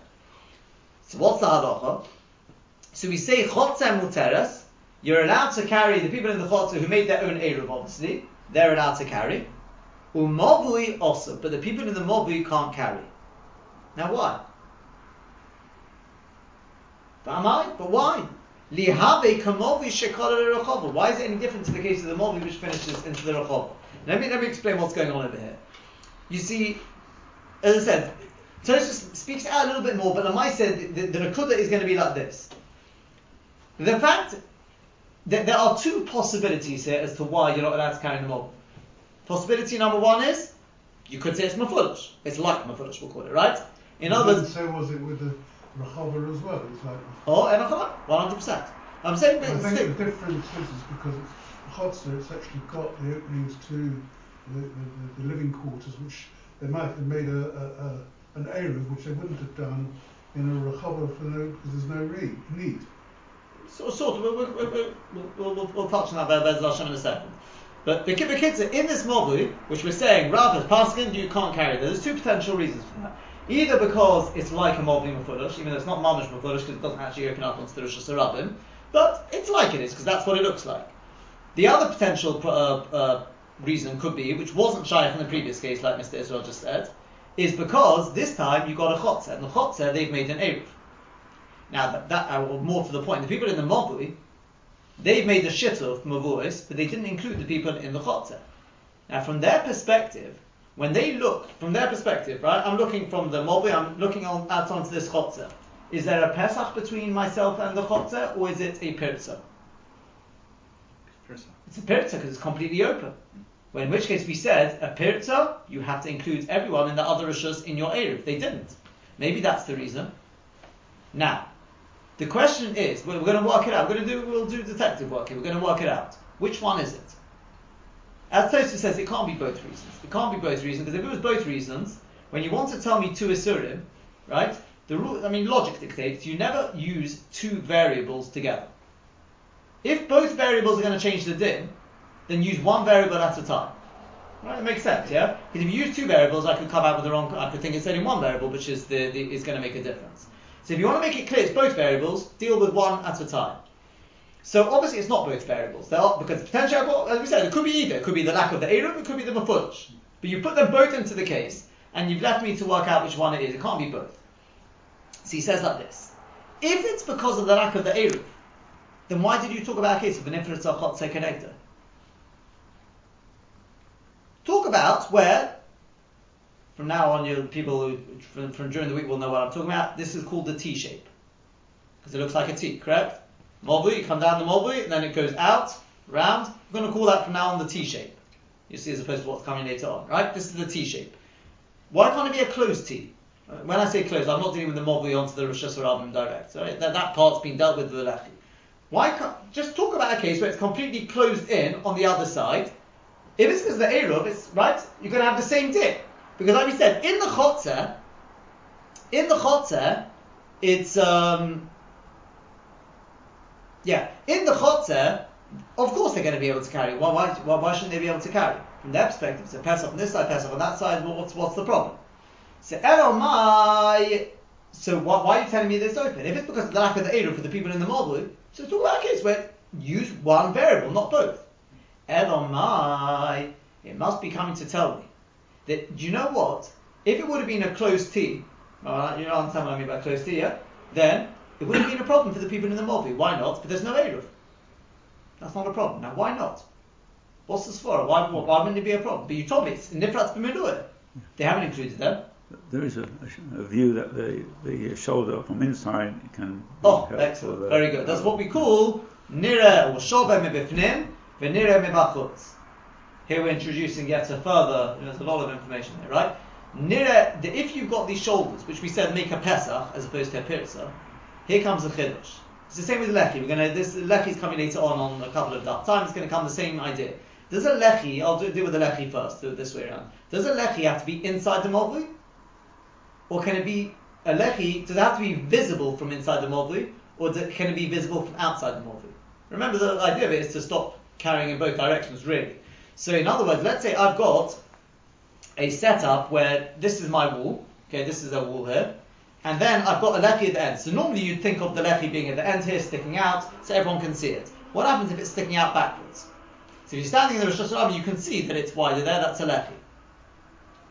[SPEAKER 2] So what's the halacha? So we say chotzer muteres, you're allowed to carry, the people in the chotzer who made their own Eruv, obviously, they're allowed to carry. Umobui also, but the people in the mobui can't carry. Now why? But why? Lihabe kamovi shekala rechova. Why is it any different to the case of the movi which finishes into the rechova? Let me let me explain what's going on over here. You see, as I said, Tosfos speaks out a little bit more, but Lamai said the, the, is going to be like this. The fact that there are two possibilities here as to why you're not allowed to carry the mob. Possibility number one is you could say it's mafulish. It's like mafulish, we'll call it, right?
[SPEAKER 3] In other words, so was it with the Rechava as well. It's like
[SPEAKER 2] oh, and one hundred percent. I'm saying
[SPEAKER 3] I think the difference is, is because it's Chotzer, it's actually got the openings to the, the, the, living quarters, which they might have made a, a, a an Eruv, which they wouldn't have done in a Rechava for no, because there's no re- need.
[SPEAKER 2] So, sort of, we'll, we'll, we'll, we'll, we'll touch on that Bez Hashem in a second. But the kids in this mobu, which we're saying, Rav has passing, you can't carry. There's two potential reasons for that. Either because it's like a Movli Mufulush, even though it's not Mamish Mufulush because it doesn't actually open up onto the Rosh Hashanah, but it's like it is because that's what it looks like. The other potential uh, uh, reason could be, which wasn't Shaykh in the previous case, like Mr. Israel just said, is because this time you got a Chotzer, and the Chotzer they've made an Eruv. Now, that, that uh, more to the point, the people in the Mobui, they've made a Shituf Mavuis, but they didn't include the people in the Chotzer. Now, from their perspective, when they look from their perspective, right? I'm looking from the mobi, I'm looking on, out onto this chotzer. Is there a pesach between myself and the chotzer, or is it a pirza? It's a pirza because it's completely open. Well, in which case we said a pirza, you have to include everyone in the other rishus in your eruv. They didn't. Maybe that's the reason. Now, the question is, we're, we're going to work it out. We're going to do, we'll do detective work here. We're going to work it out. Which one is it? As Tosfos says, it can't be both reasons. It can't be both reasons because if it was both reasons, when you want to tell me two isurim, right? The rule, I mean, logic dictates you never use two variables together. If both variables are going to change the din, then use one variable at a time. Right? It makes sense, yeah? Because if you use two variables, I could come out with the wrong. I could think it's only one variable, which is the, the is going to make a difference. So if you want to make it clear it's both variables, deal with one at a time. So obviously it's not both variables. They are because potential, as we said, it could be either. It could be the lack of the eruv, it could be the mafulish. But you put them both into the case, and you've left me to work out which one it is. It can't be both. So he says like this: If it's because of the lack of the eruv, then why did you talk about a case of an infinite connector? Talk about where, from now on, you people who, from, from during the week will know what I'm talking about. This is called the T shape because it looks like a T, correct? Mobli, you come down the mobli, and then it goes out, round. We're going to call that from now on the T shape. You see, as opposed to what's coming later on, right? This is the T shape. Why can't it be a closed T? When I say closed, I'm not dealing with the mobli onto the Rosh Hashanah direct. Right? That, that part's been dealt with with the Lechi. Why can't, just talk about a case where it's completely closed in on the other side. If it's because the Eruv, it's right, you're going to have the same dip. Because like we said, in the Chotzer, in the Chotzer, it's, um, yeah, in the Chotzer, of course they're going to be able to carry. Why, why, why, shouldn't they be able to carry? From their perspective, so a Pesach on this side, pass Pesach on that side, what's, what's the problem? So, Elomai, so why, why, are you telling me this open? If it's because of the lack of the Eruv for the people in the Moblu, so it's all about case where use one variable, not both. Edomai, it must be coming to tell me that, do you know what? If it would have been a closed T, you know understand what I mean by closed T, yeah? Then it would have been a problem for the people in the Mobi. Why not? But there's no Eruv. That's not a problem. Now, why not? What's the svara? Why, why wouldn't it be a problem? But you told me it's Nifrat's B'miluah. They haven't included them.
[SPEAKER 1] There is a, a, view that the, the shoulder from inside can.
[SPEAKER 2] Oh, excellent. Very good. That's what we call nira or shoba mebifnim v'nira mebachutz. Here we're introducing yet a further. There's a lot of information there, right? Nira. The, if you've got these shoulders, which we said make a pesach as opposed to a pirza, here comes the chiddush. It's the same with lechi. We're gonna. This lechi is coming later on on a couple of times. It's to come the same idea. Does a lechi? I'll do, deal with the lechi first. Do it this way around. Does a lechi have to be inside the mobli? Or can it be a lechi? Does it have to be visible from inside the movli, or can it be visible from outside the movli? Remember, the idea of it is to stop carrying in both directions, really. So, in other words, let's say I've got a setup where this is my wall. Okay, this is a wall here. And then I've got a lechi at the end. So normally you'd think of the lechi being at the end here, sticking out, so everyone can see it. What happens if it's sticking out backwards? So if you're standing in the Rosh Hashanah, you can see that it's wider there, that's a lechi.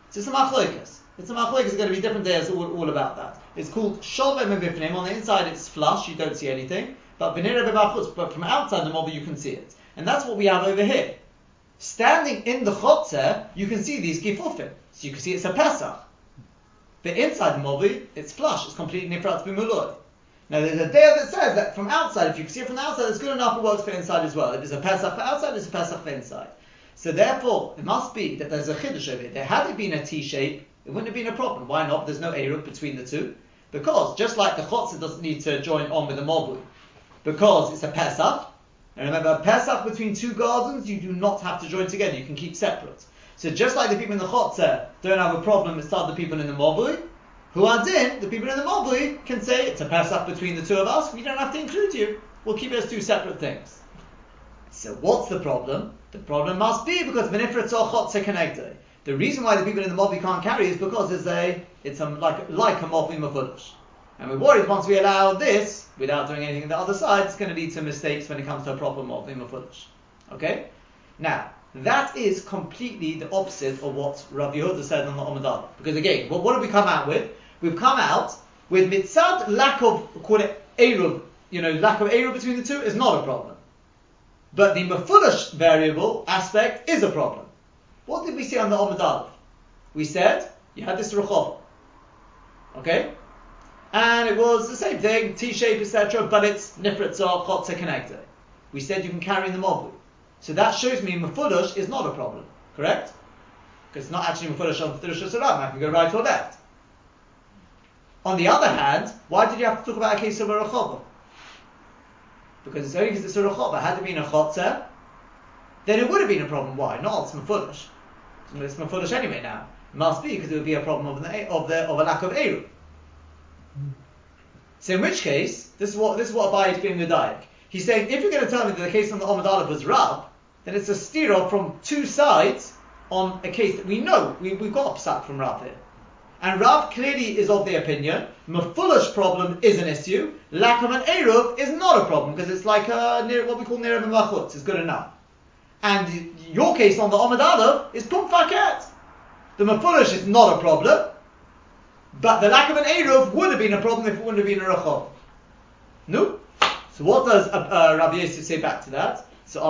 [SPEAKER 2] So it's a machloikas. It's a machlek it's going to be different days, all, all about that. It's called shovem b'fnim. On the inside, it's flush. You don't see anything. But but from outside the mob, you can see it. And that's what we have over here. Standing in the chotzer, you can see these gifufim. So you can see it's a pesach. But inside the mobi, it's flush. It's completely nifrat b'muloi. Now there's a day that says that from outside, if you can see it from the outside, it's good enough. It works for inside as well. If it's a pesach for outside, it's a pesach for inside. So therefore, it must be that there's a chiddush over here. There had it been a T shape, it wouldn't have been a problem. Why not? There's no Eruv between the two. Because just like the Chotzer doesn't need to join on with the Mobli, because it's a Pesach, and remember, a Pesach between two gardens, you do not have to join together, you can keep separate. So just like the people in the Chotzer don't have a problem with the people in the Mobli, who are in, the people in the Mobli can say it's a Pesach between the two of us, we don't have to include you. We'll keep it as two separate things. So what's the problem? The problem must be because Benifrit Chotzer connected. The reason why the people in the Mobi can't carry is because it's a it's a, like like a Mobi Mafulish. And we're worried once we allow this, without doing anything on the other side, it's going to lead to mistakes when it comes to a proper Mobi Mafulish. Okay? Now, that is completely the opposite of what Rav Yehuda said on the Amud Aleph. Because again, what, what have we come out with? We've come out with mitzad lack of, call it Eruv, you know, lack of Eruv between the two is not a problem. But the Mafulish variable aspect is a problem. What did we see on the Amud We said you had this Rechov. Okay? And it was the same thing, T-shape, etc., but it's Nifritzah, Chotze connector. We said you can carry the Mobu. So that shows me Mafudush is not a problem, correct? Because it's not actually Mafudush on Mafudush Saram, I can go right or left. On the other hand, why did you have to talk about a case of a Rechova? Because it's only because it's a Rechova. Had it been a Chotze, then it would have been a problem. Why? Not it's foolish. It's foolish anyway now. It must be because it would be a problem of the of the of a lack of eruv. So in which case, this is what this is what Abaye is being medayik. He's saying if you're going to tell me that the case on the Amud Aleph was Rab, then it's a stira from two sides on a case that we know we, we've got psak from Rab here. And Rav clearly is of the opinion, Mafulish problem is an issue, lack of an Eruv is not a problem, because it's like uh, a, what we call and Machutz, is good enough. And your case on the Amud Aleph is Pum Faket. The Mafulish is not a problem, but the lack of an Eruv would have been a problem if it wouldn't have been a Rachov. No? So what does uh, uh, Rabbi Yosef say back to that? So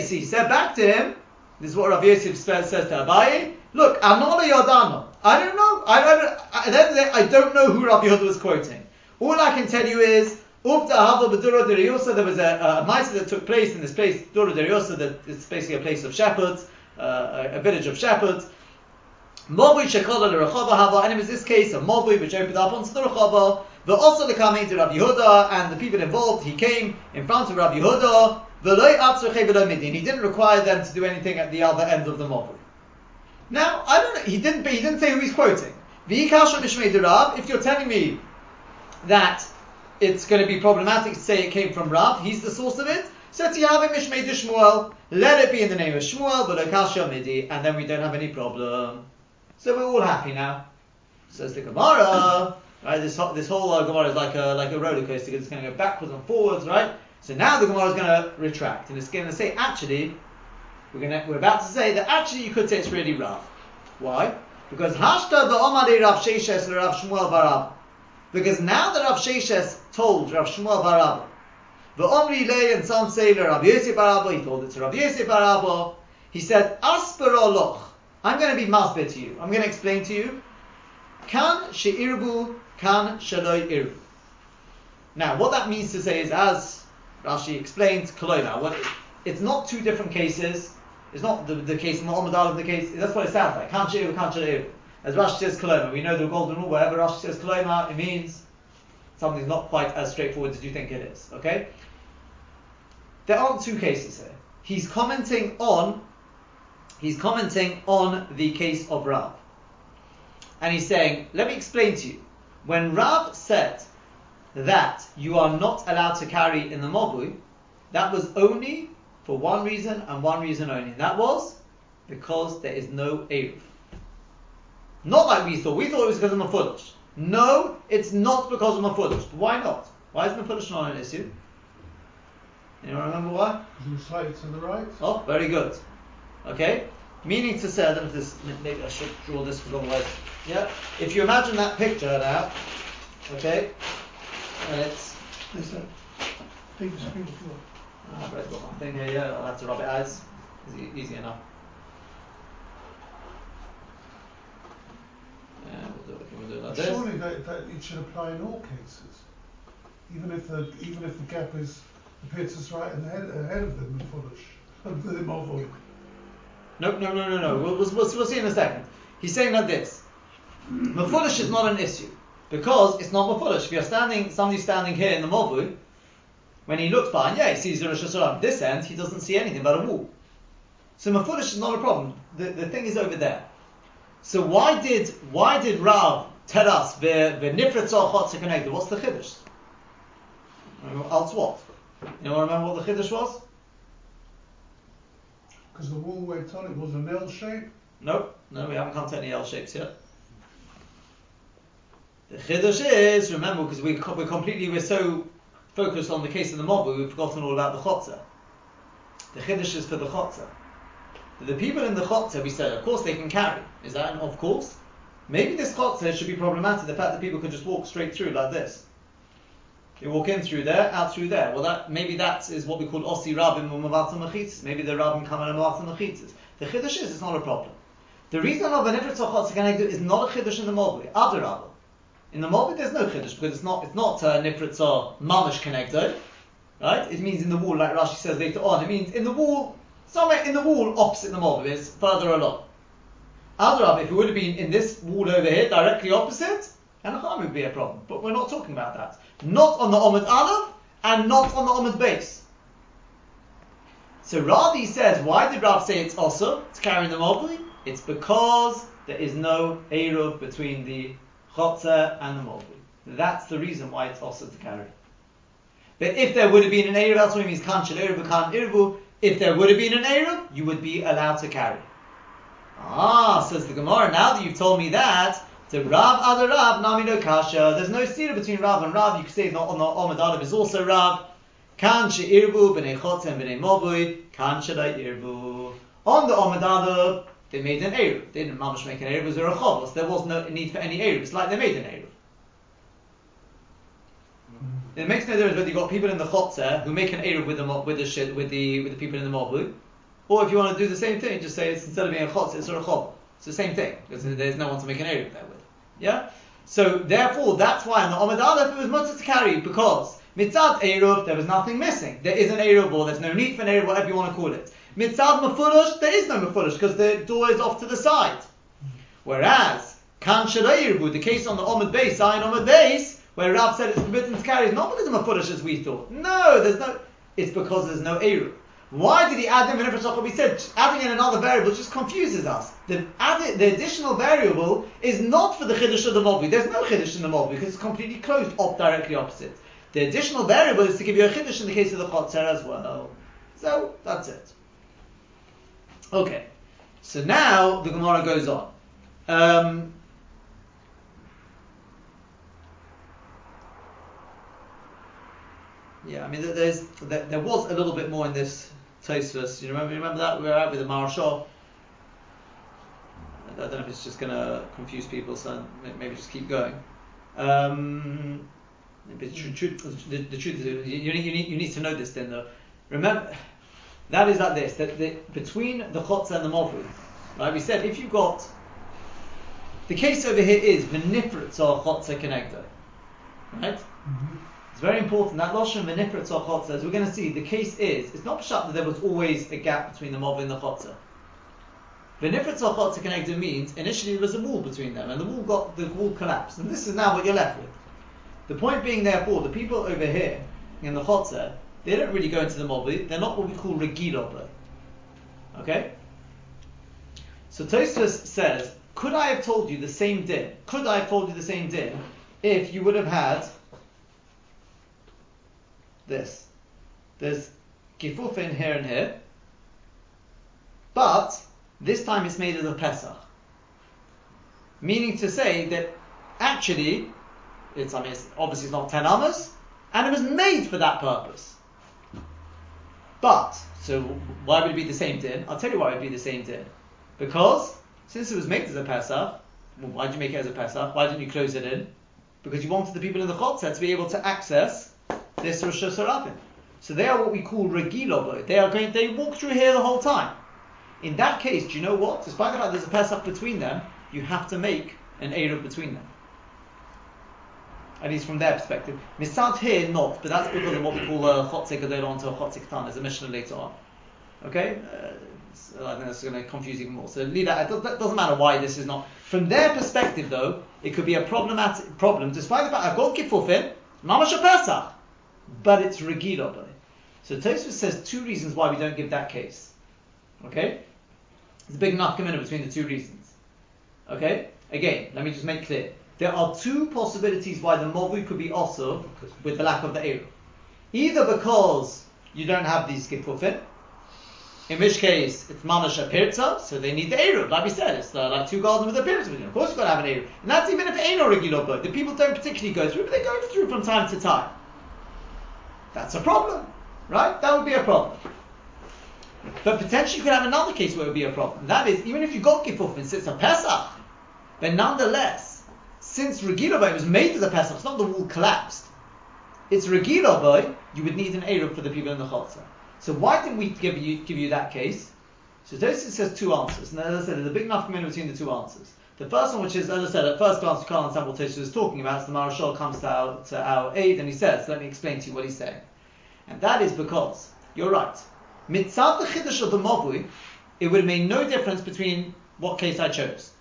[SPEAKER 2] see, he said back to him, this is what Rabbi Yosef says to Abaye, look, Anola Yodano. I don't know. I don't. I I don't know who Rabbi Yehuda was quoting. All I can tell you is Ufta. There was a, a, a that took place in this place, Dura Deriosa. That it's basically a place of shepherds, uh, a, a, village of shepherds. Mobui Shekola L'Rechava Hava, and it was this case of Mobui which opened up onto the Rechava. The also the coming to Rabbi Yehuda and the people involved. He came in front of Rabbi Yehuda. He didn't require them to do anything at the other end of the Mobui. Now, I don't know, he didn't, he didn't say who he's quoting. If you're telling me that it's going to be problematic to say it came from Rav, he's the source of it, so Tiyave Mishmei Shmuel, let it be in the name of Shmuel, but Akasha Midi, and then we don't have any problem. So we're all happy now. Says the Gemara, right? This this whole uh, Gemara is like a like a roller coaster. It's going to go backwards and forwards, right? So now the Gemara is going to retract, and it's going to say actually we're gonna we're about to say that actually you could say it's really Rav. Why? Because Hashta the Omari Rav Sheshes Rav Shmuel bar Abba. Because now that Rav Sheshes told Rav Shmuel bar Abba, the Omri Lay and some say Rav Yosef bar Abba, he told it to Rav Yosef bar Abba. He said, Asper Asperoloch. I'm going to be masbir to you. I'm going to explain to you. Kan she'irbu, kan shaloi iru. Now, what that means to say is, as Rashi explains, koloma. What it's not two different cases. It's not the, the case, Muhammad Ali, the case, that's what it sounds like. Can't iru, can't share. As Rashi says Kaloma, we know the golden rule, wherever Rashi says Kaloma, it means something's not quite as straightforward as you think it is. Okay? There aren't two cases here. He's commenting on he's commenting on the case of Rav. And he's saying, let me explain to you. When Rav said that you are not allowed to carry in the Mobui, that was only for one reason and one reason only. And that was because there is no Eruv. Not like we thought. We thought it was because of Mafulish. No, it's not because of. But why not? Why is Mafulish not an issue? Anyone remember why?
[SPEAKER 3] Because it's slightly to the right.
[SPEAKER 2] Oh, very good. Okay? Meaning to say, I don't know if this, maybe I should draw this because otherwise, yeah? If you imagine that picture now, okay? And it's.
[SPEAKER 3] Listen, big screen floor.
[SPEAKER 2] Ah, I've got my thing here, yeah, I'll have to rub it out. It's easy enough. Yeah, we'll do it, we'll do it like this.
[SPEAKER 3] Surely that, that it should apply in all cases, even if the even if the gap is appears as right ahead, ahead of the foolish of (laughs) the.
[SPEAKER 2] No, no, no, no, no. We'll, we'll, we'll see in a second. He's saying like this. Mm-hmm. Mafulish is not an issue because it's not mafulish. If you're standing, somebody's standing here in the Movu, when he looks behind, yeah, he sees the Rosh Hashanah. This end, he doesn't see anything but a wall. So Mafulish is not a problem. The, the thing is over there. So why did why did Rav tell us the the to connect? What's the chiddush? Else what? You know, remember what the chiddush was?
[SPEAKER 3] Because the wall went on, it was an L shape.
[SPEAKER 2] Nope, no, we haven't come to any L shapes yet. The chiddush is remember because we we're completely we're so focused on the case of the mob, we've forgotten all about the chotzer. The chiddush is for the chotzer. The people in the chotzer, we said, of course they can carry. Is that an of course? Maybe this chotzer should be problematic, the fact that people can just walk straight through like this. They walk in through there, out through there. Well, that maybe that is what we call osi rabim umavata machitzis. Maybe the rabim come in umavata machitzis. The chiddush is it's not a problem. The reason of an ifrit chotzer can do is not a chiddush in the mobile. Other rabim. In the Morbid, there's no chiddush because it's not it's not uh, nifritz or mamish connected, right? It means in the wall, like Rashi says later on. It means in the wall, somewhere in the wall opposite the Morbid, is further along. Adrab, if it would have been in this wall over here, directly opposite, Hanacham would be a problem. But we're not talking about that. Not on the Amud Aleph and not on the Amud Beis. So Ravi says, why did Rav say it's also to carry the mobli? It's because there is no eruv between the chotzer and the mobli. That's the reason why it's also to carry. But if there would have been an eruv, that's what it means kanchel eruv, kan eruv. If there would have been an eruv, you would be allowed to carry. Ah, says the Gemara. Now that you've told me that, to Rav Ada Rav Nami no Kasha. There's no steer between Rav and Rav. You could say not Omid Adam is also Rav. Kan irbu b'nei chotem b'nei mobui kan irbu. On the Omid Adam, they made an eruv. They didn't mamish make an eruv. It was a rechovos. There was no need for any eruv. It's like they made an eruv. Mm-hmm. It makes no difference whether you've got people in the chotzer who make an eruv with the with the shit with the with the people in the mobui, or if you want to do the same thing, just say it's instead of being a chotzer, it's a rechov. It's the same thing because there's no one to make an eruv there with. Yeah? So therefore, that's why on the Amud Aleph it was mutter to carry because mitzad Eruv there was nothing missing. There is an Eruv or there's no need for an Eruv, whatever you want to call it. Mitzad Mefurish there is no Mefurish because the door is off to the side. Whereas Kan the case on the Amud Beis, Zion Amud Beis, where Rav said it's forbidden to carry, is not because of Mefurish as we thought. No, there's no. It's because there's no Eruv. Why did he add them in? We said adding in another variable just confuses us. The, added, the additional variable is not for the chiddush of the mobvi. There's no chiddush in the mobvi because it's completely closed up directly opposite. The additional variable is to give you a chiddush in the case of the chotzer as well. So that's it. Okay. So now the Gemara goes on. Um, yeah, I mean, there's there, there was a little bit more in this Tosfos. You remember? Remember that we were out with the Maharshal. I don't know if it's just going to confuse people, so maybe just keep going. Um, the, truth, the, the truth is, you you, need, you need to know this then, though. Remember, that is like this: that the, between the chotz and the movri, right? We said if you've got the case over here is v'nifrit or chotz connector, right? Mm-hmm very important that Loshen Venifrit Chotzer, as we're going to see, the case is, it's not shut that there was always a gap between the Mov and the Chotzer. Venifrit Chotzer connected means initially there was a wall between them, and the wall got the wall collapsed, and this is now what you're left with. The point being, therefore, the people over here in the Chotzer, they don't really go into the Mov, they're not what we call Regiloba. Okay? So Tosfos says, could I have told you the same din? Could I have told you the same din if you would have had this. There's gifufin here and here, but this time it's made as a Pesach. Meaning to say that actually, it's, I mean, it's, obviously it's not 10 amas, and it was made for that purpose. But, so why would it be the same din? I'll tell you why it would be the same din. Because, since it was made as a Pesach, well, why did you make it as a Pesach? Why didn't you close it in? Because you wanted the people in the Chotzah to be able to access this Rosh Hashanah. So they are what we call Regilobo. They are going, they walk through here the whole time. In that case, do you know what? Despite the fact there's a Pesach between them, you have to make an Eruv between them. At least from their perspective. Misad here, not, but that's because of what we call a Chotze Gadol onto a Chotze Katan as a Mishnah later on. Okay? Uh, so I think that's going to confuse even more. So leave that. It doesn't matter why this is not. From their perspective, though, it could be a problematic problem, despite the fact I've got Kifufin, Mamash Pesach but it's regila So Tosfos says two reasons why we don't give that case. Okay? There's a big enough commitment between the two reasons. Okay? Again, let me just make clear. There are two possibilities why the movu could be also with the lack of the eru. Either because you don't have these gifufin, in which case it's mamash pirza, so they need the eru. Like we said, it's uh, like two gardens with a pirza. Of course, you've got to have an eru, and that's even if ain't no regular The people don't particularly go through, but they go through from time to time. That's a problem, right? That would be a problem. But potentially you could have another case where it would be a problem. That is, even if you got Kifuf and it's a Pesach, but nonetheless, since Regilah was made as a Pesach, it's not the wall collapsed. It's Regilah you would need an Eruv for the people in the Chotzer. So why didn't we give you give you that case? So Tosfos says two answers, and as I said, there's a big enough commitment between the two answers. The first one, which is, as I said, at first glance you can't understand what Tosfos is talking about, so the Maharshal comes to our, to our aid and he says, let me explain to you what he's saying. And that is because, you're right, mitzat the chiddush of the mavui, it would have made no difference between what case I chose.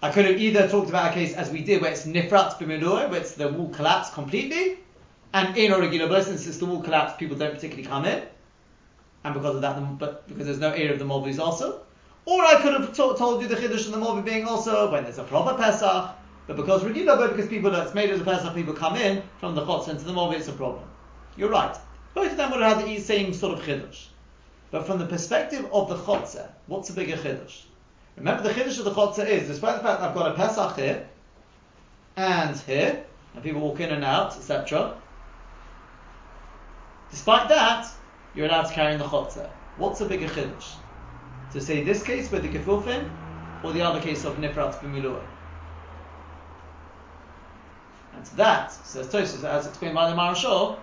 [SPEAKER 2] I could have either talked about a case as we did, where it's nifrat b'minur, where it's the wall collapsed completely, and in a regular since the wall collapsed, people don't particularly come in. and because of that, the, but because there's no area of the Mobi is also. Or I could have to- told you the Chiddush of the Mobi being also when there's a proper Pesach, but because Regila, but because people, it's made as a Pesach, people come in from the Chotz into the Mobi, it's a problem. You're right. Both of them would have had the same sort of Chiddush. But from the perspective of the Chotzer, what's a bigger Chiddush? Remember, the Chiddush of the Chotzer is, despite the fact that I've got a Pesach here, and here, and people walk in and out, etc. Despite that, you're allowed to carry in the Chotzer. What's a bigger Chiddush? To say this case with the Gefufin, or the other case of Nifrat B'Milua? And to that, says Tosfos, as explained by the Maharshal,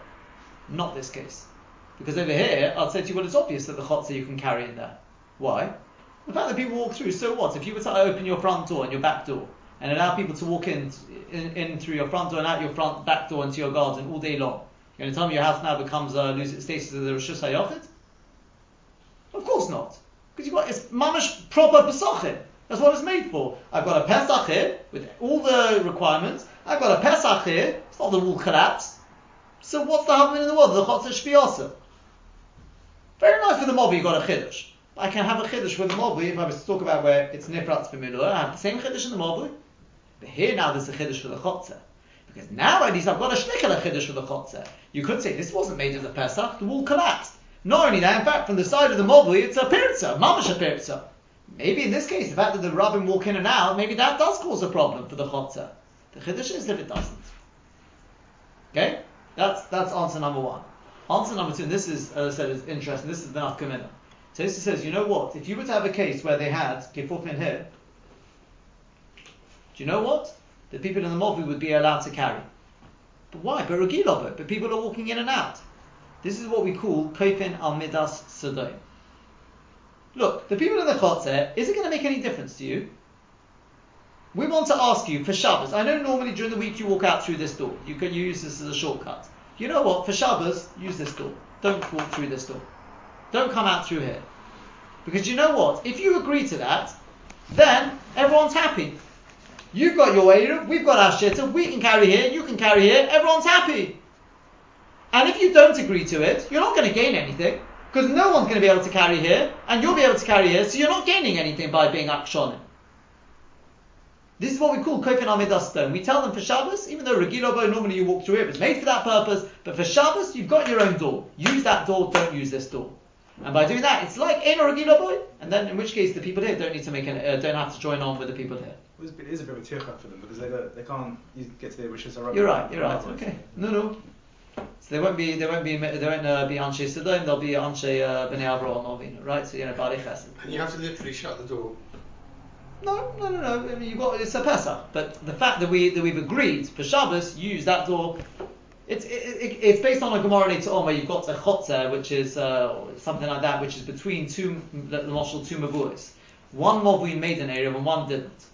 [SPEAKER 2] not this case. Because over here, I'd say to you, well, it's obvious that the chotzer you can carry in there. Why? The fact that people walk through, so what? If you were to open your front door and your back door and allow people to walk in, in, in through your front door and out your front back door into your garden all day long, you're going to tell me your house now becomes uh, loses its status as a Rishus HaYochid? Of course not. Because you've got, it's mamash proper Pesachim. That's what it's made for. I've got a Pesach here with all the requirements. I've got a Pesach here. It's not the wall collapse. So what's the happening in the world? The Chotzer awesome. Very nice for the mob, you got a chiddush. I can have a chiddush with the mob if I was to talk about where it's nifrat b'milua. I have the same chiddush in the mob. But here now there's a chiddush for the chotzer. Because now at least I've got a a chiddush for the chotzer. You could say this wasn't made as the Pesach, the wall collapsed. Not only that, in fact, from the side of the mobli, it's a pirza, mamash a pirza. Maybe in this case, the fact that the rabbin walk in and out, maybe that does cause a problem for the chotzer. The chiddush is if it doesn't. Okay? That's that's answer number one. Answer number two, and this is, as I said, is interesting. This is the nafkamina. Tosa says, you know what? If you were to have a case where they had kefufin here, do you know what? The people in the mobi would be allowed to carry. But why? But regilobot. But people are walking in and out. This is what we call kofen al midas sodom. Look, the people in the chotzer, is it going to make any difference to you? We want to ask you for Shabbos. I know normally during the week you walk out through this door. You can use this as a shortcut. You know what? For Shabbos, use this door. Don't walk through this door. Don't come out through here. Because you know what? If you agree to that, then everyone's happy. You've got your Eruv, we've got our Shitta, we can carry here, you can carry here, everyone's happy. And if you don't agree to it, you're not going to gain anything. Because no one's going to be able to carry here, and you'll be able to carry here, so you're not gaining anything by being akshonim. This is what we call Kofen Amidas stone. We tell them for Shabbos, even though Regilobo, normally you walk through it, it's made for that purpose, but for Shabbos, you've got your own door. Use that door, don't use this door. And by doing that, it's like in a Boy. and then in which case the people here don't need to make an, uh, don't have to join on with the people here.
[SPEAKER 5] It is a bit- it is a bit of a tear for them because they, don't, they can't get to their wishes. or
[SPEAKER 2] You're right, you're right.
[SPEAKER 5] otherwise.
[SPEAKER 2] Okay. No, no. So they won't be, they won't be, they won't uh, be Anshe Sodom, they'll be Anshe uh, Bnei Avraham Avinu, right? So, you know, Bali Chesed.
[SPEAKER 4] And you have to literally shut the door.
[SPEAKER 2] No, no, no, no. I mean, you've got it's a Pesach, but the fact that we that we've agreed for Shabbos, you use that door. It's it, it, it's based on a Gemara later on you've got a chotzer, which is uh, something like that, which is between two the, the two mavuas. One mavui made an area and one didn't.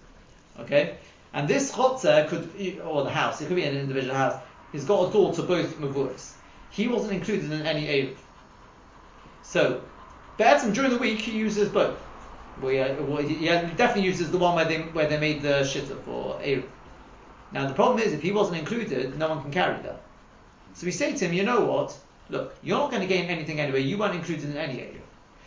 [SPEAKER 2] Okay, and this chotzer could or the house, it could be an individual house, he's got a door to both mavuas. He wasn't included in any eruv. So, Be'etzim during the week he uses both. Well, yeah, well, he definitely uses the one where they where they made the shitta for Eruv. Now the problem is if he wasn't included, no one can carry that. So we say to him, you know what? Look, you're not going to gain anything anyway. You weren't included in any Eruv.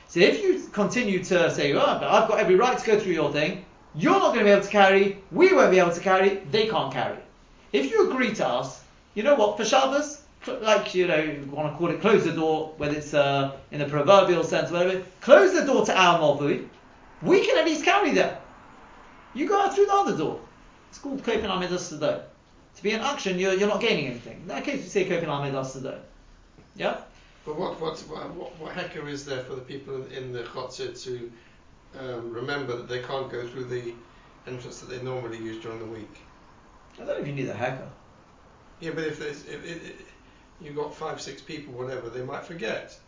[SPEAKER 2] So if you continue to say, oh, but I've got every right to go through your thing, you're not going to be able to carry. We won't be able to carry. They can't carry. If you agree to us, you know what? For Shabbos, like you know, you want to call it, close the door, whether it's uh, in the proverbial sense, or whatever. Close the door to our mavui. We can at least carry them. You go out through the other door. It's called Kopen Amidas Sodom. To be an action, you're, you're not gaining anything. In that case, you say Kopen Amidas Sodom. Yeah?
[SPEAKER 4] But what what what, what hecker is there for the people in, the chotzer to um, remember that they can't go through the entrance that they normally use during the week?
[SPEAKER 2] I don't know if you need a hacker.
[SPEAKER 4] Yeah, but if there's if, if, if you've got five six people, whatever, they might forget.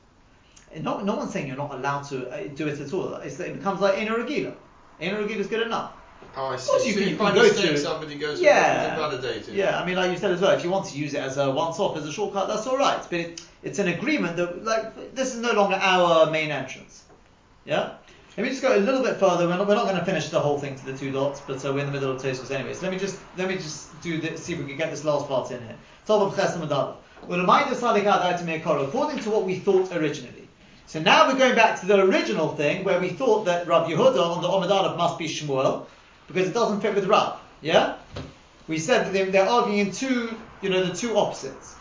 [SPEAKER 2] And no one's saying you're not allowed to uh, do it at all. It's, it becomes like Ena Regila. Ena Regila is good enough.
[SPEAKER 4] Oh, I see.
[SPEAKER 2] course you
[SPEAKER 4] so
[SPEAKER 2] can-
[SPEAKER 4] if
[SPEAKER 2] you
[SPEAKER 4] by
[SPEAKER 2] can go through-
[SPEAKER 4] somebody goes
[SPEAKER 2] Yeah.
[SPEAKER 4] validated.
[SPEAKER 2] Yeah, I mean, like you said as well, if you want to use it as a once-off, as a shortcut, that's all right. But it, it's an agreement that, like, this is no longer our main entrance. Yeah. Let me just go a little bit further. We're not, we're not going to finish the whole thing to the two dots, but uh, we're in the middle of Tosfos anyway. So let me just let me just do this, see if we can get this last part in here. Top of. Well, According to what we thought originally. So So now we're going back to the original thing where we thought that Rav Yehuda on the Amud Aleph must be Shmuel because it doesn't fit with Rav. Yeah? We said that they, they're arguing in two, you know, the two opposites.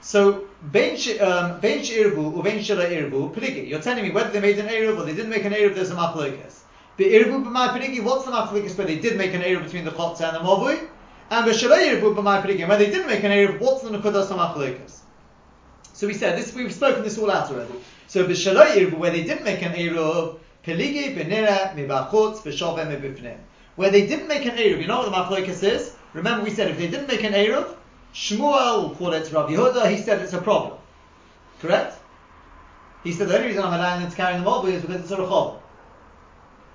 [SPEAKER 2] So, Ben um, Irbu or Ben Shira Irbu. You're telling me whether they made an Eruv or they didn't make an Eruv, there's a Machlokas. But Irbu b'mai what's the Machlokas where they did make an Eruv between the Chotza and the Movui? And B'Shira Irbu b'mai Peligi, when they didn't make an Eruv, what's the Nukudas Machlokas? So we said this. We've spoken this all out already. So b'shaloi irbu, where they didn't make an eruv, peligi b'nira mibachutz b'shove mibifnim. Where they didn't make an eruv, you know what the machlokas is? Remember we said if they didn't make an eruv, Shmuel will call it Rabbi Yehuda. He said it's a problem. Correct? He said the only reason I'm allowing them to carry them over is because it's a rechov.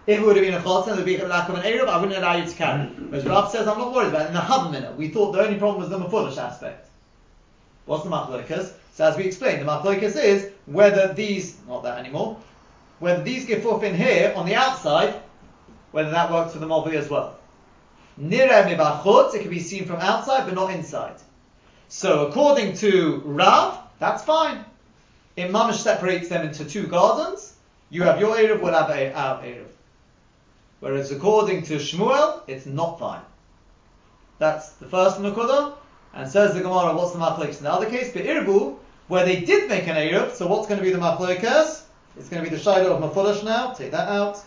[SPEAKER 2] If it would have been a chotz and there'd be a lack of an eruv, I wouldn't allow you to carry. Whereas Rav says I'm not worried about it. In the Havamina, we thought the only problem was the mafulish aspect. What's the machlokas? So as we explained, the machlokas is whether these, not that anymore, whether these gif off in here on the outside, whether that works for the mobi as well. Nire mibachut, it can be seen from outside but not inside. So according to Rav, that's fine. If Mamish separates them into two gardens, you have your Erev, we'll have our Erev. Whereas according to Shmuel, it's not fine. That's the first Nukudah. And says the Gemara, what's the machlokes in the other case? But Irbu, where they did make an Eruv, so what's going to be the machlokes? It's going to be the Shiloh of Mafulash now. Take that out.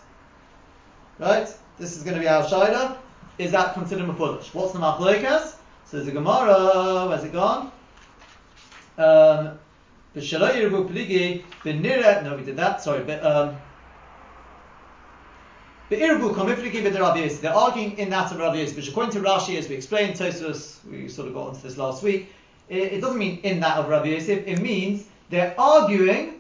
[SPEAKER 2] Right? This is going to be our Shiloh. Is that considered Mafulash? What's the machlokes? Says the Gemara, where's it gone? Um, no, we did that, sorry, but, um, They're arguing in that of Yosef, which according to Rashi, as we explained, Tosfos, we sort of got onto this last week, it, doesn't mean in that of Yosef, it means they're arguing,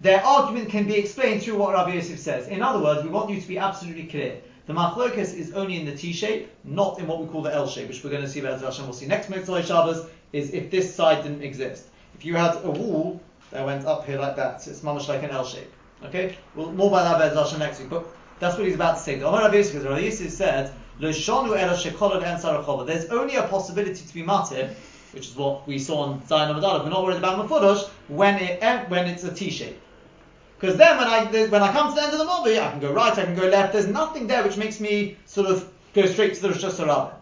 [SPEAKER 2] their argument can be explained through what Rabbi Yosef says. In other words, we want you to be absolutely clear. The machlokas is only in the T shape, not in what we call the L shape, which we're going to see about Hashem. We'll see next Motzai Shabbos is if this side didn't exist. If you had a wall that went up here like that, it's much like an L shape. Okay? Well, more about that Hashem next week. But that's what he's about to say. The Omar Rabbi Yosef, Rabbi Yosef said, There's only a possibility to be matir, which is what we saw on Zion Amadallah. We're not worried about mafudosh when it when it's a T shape. Because then when I when I come to the end of the mobi, I can go right, I can go left. There's nothing there which makes me sort of go straight to the Rosh Hashanah.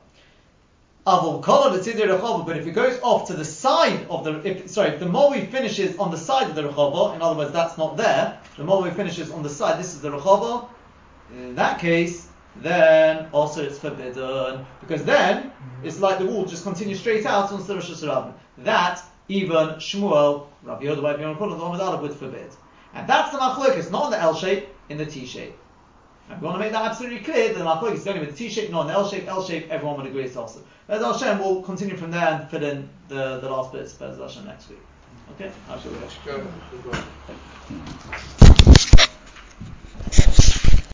[SPEAKER 2] But if it goes off to the side of the, if, sorry, if the Mowi finishes on the side of the Rechava, in other words, that's not there, the Mowi finishes on the side, this is the Rechava, in that case, then also it's forbidden. Because then, it's like the wall just continues straight out on the Rosh Hashanah. That, even Shmuel, Rabbi Yoda, Rabbi Yoda, would forbid. And that's the machlokas, not in the L shape, in the T shape. We want to make that absolutely clear that the machlokes is going only with the T shape, not in the L shape. L shape, everyone would agree it's also. Bez Hashem, we'll continue from there and fill in the, the last bits, Bez Hashem, next week. Okay? Go.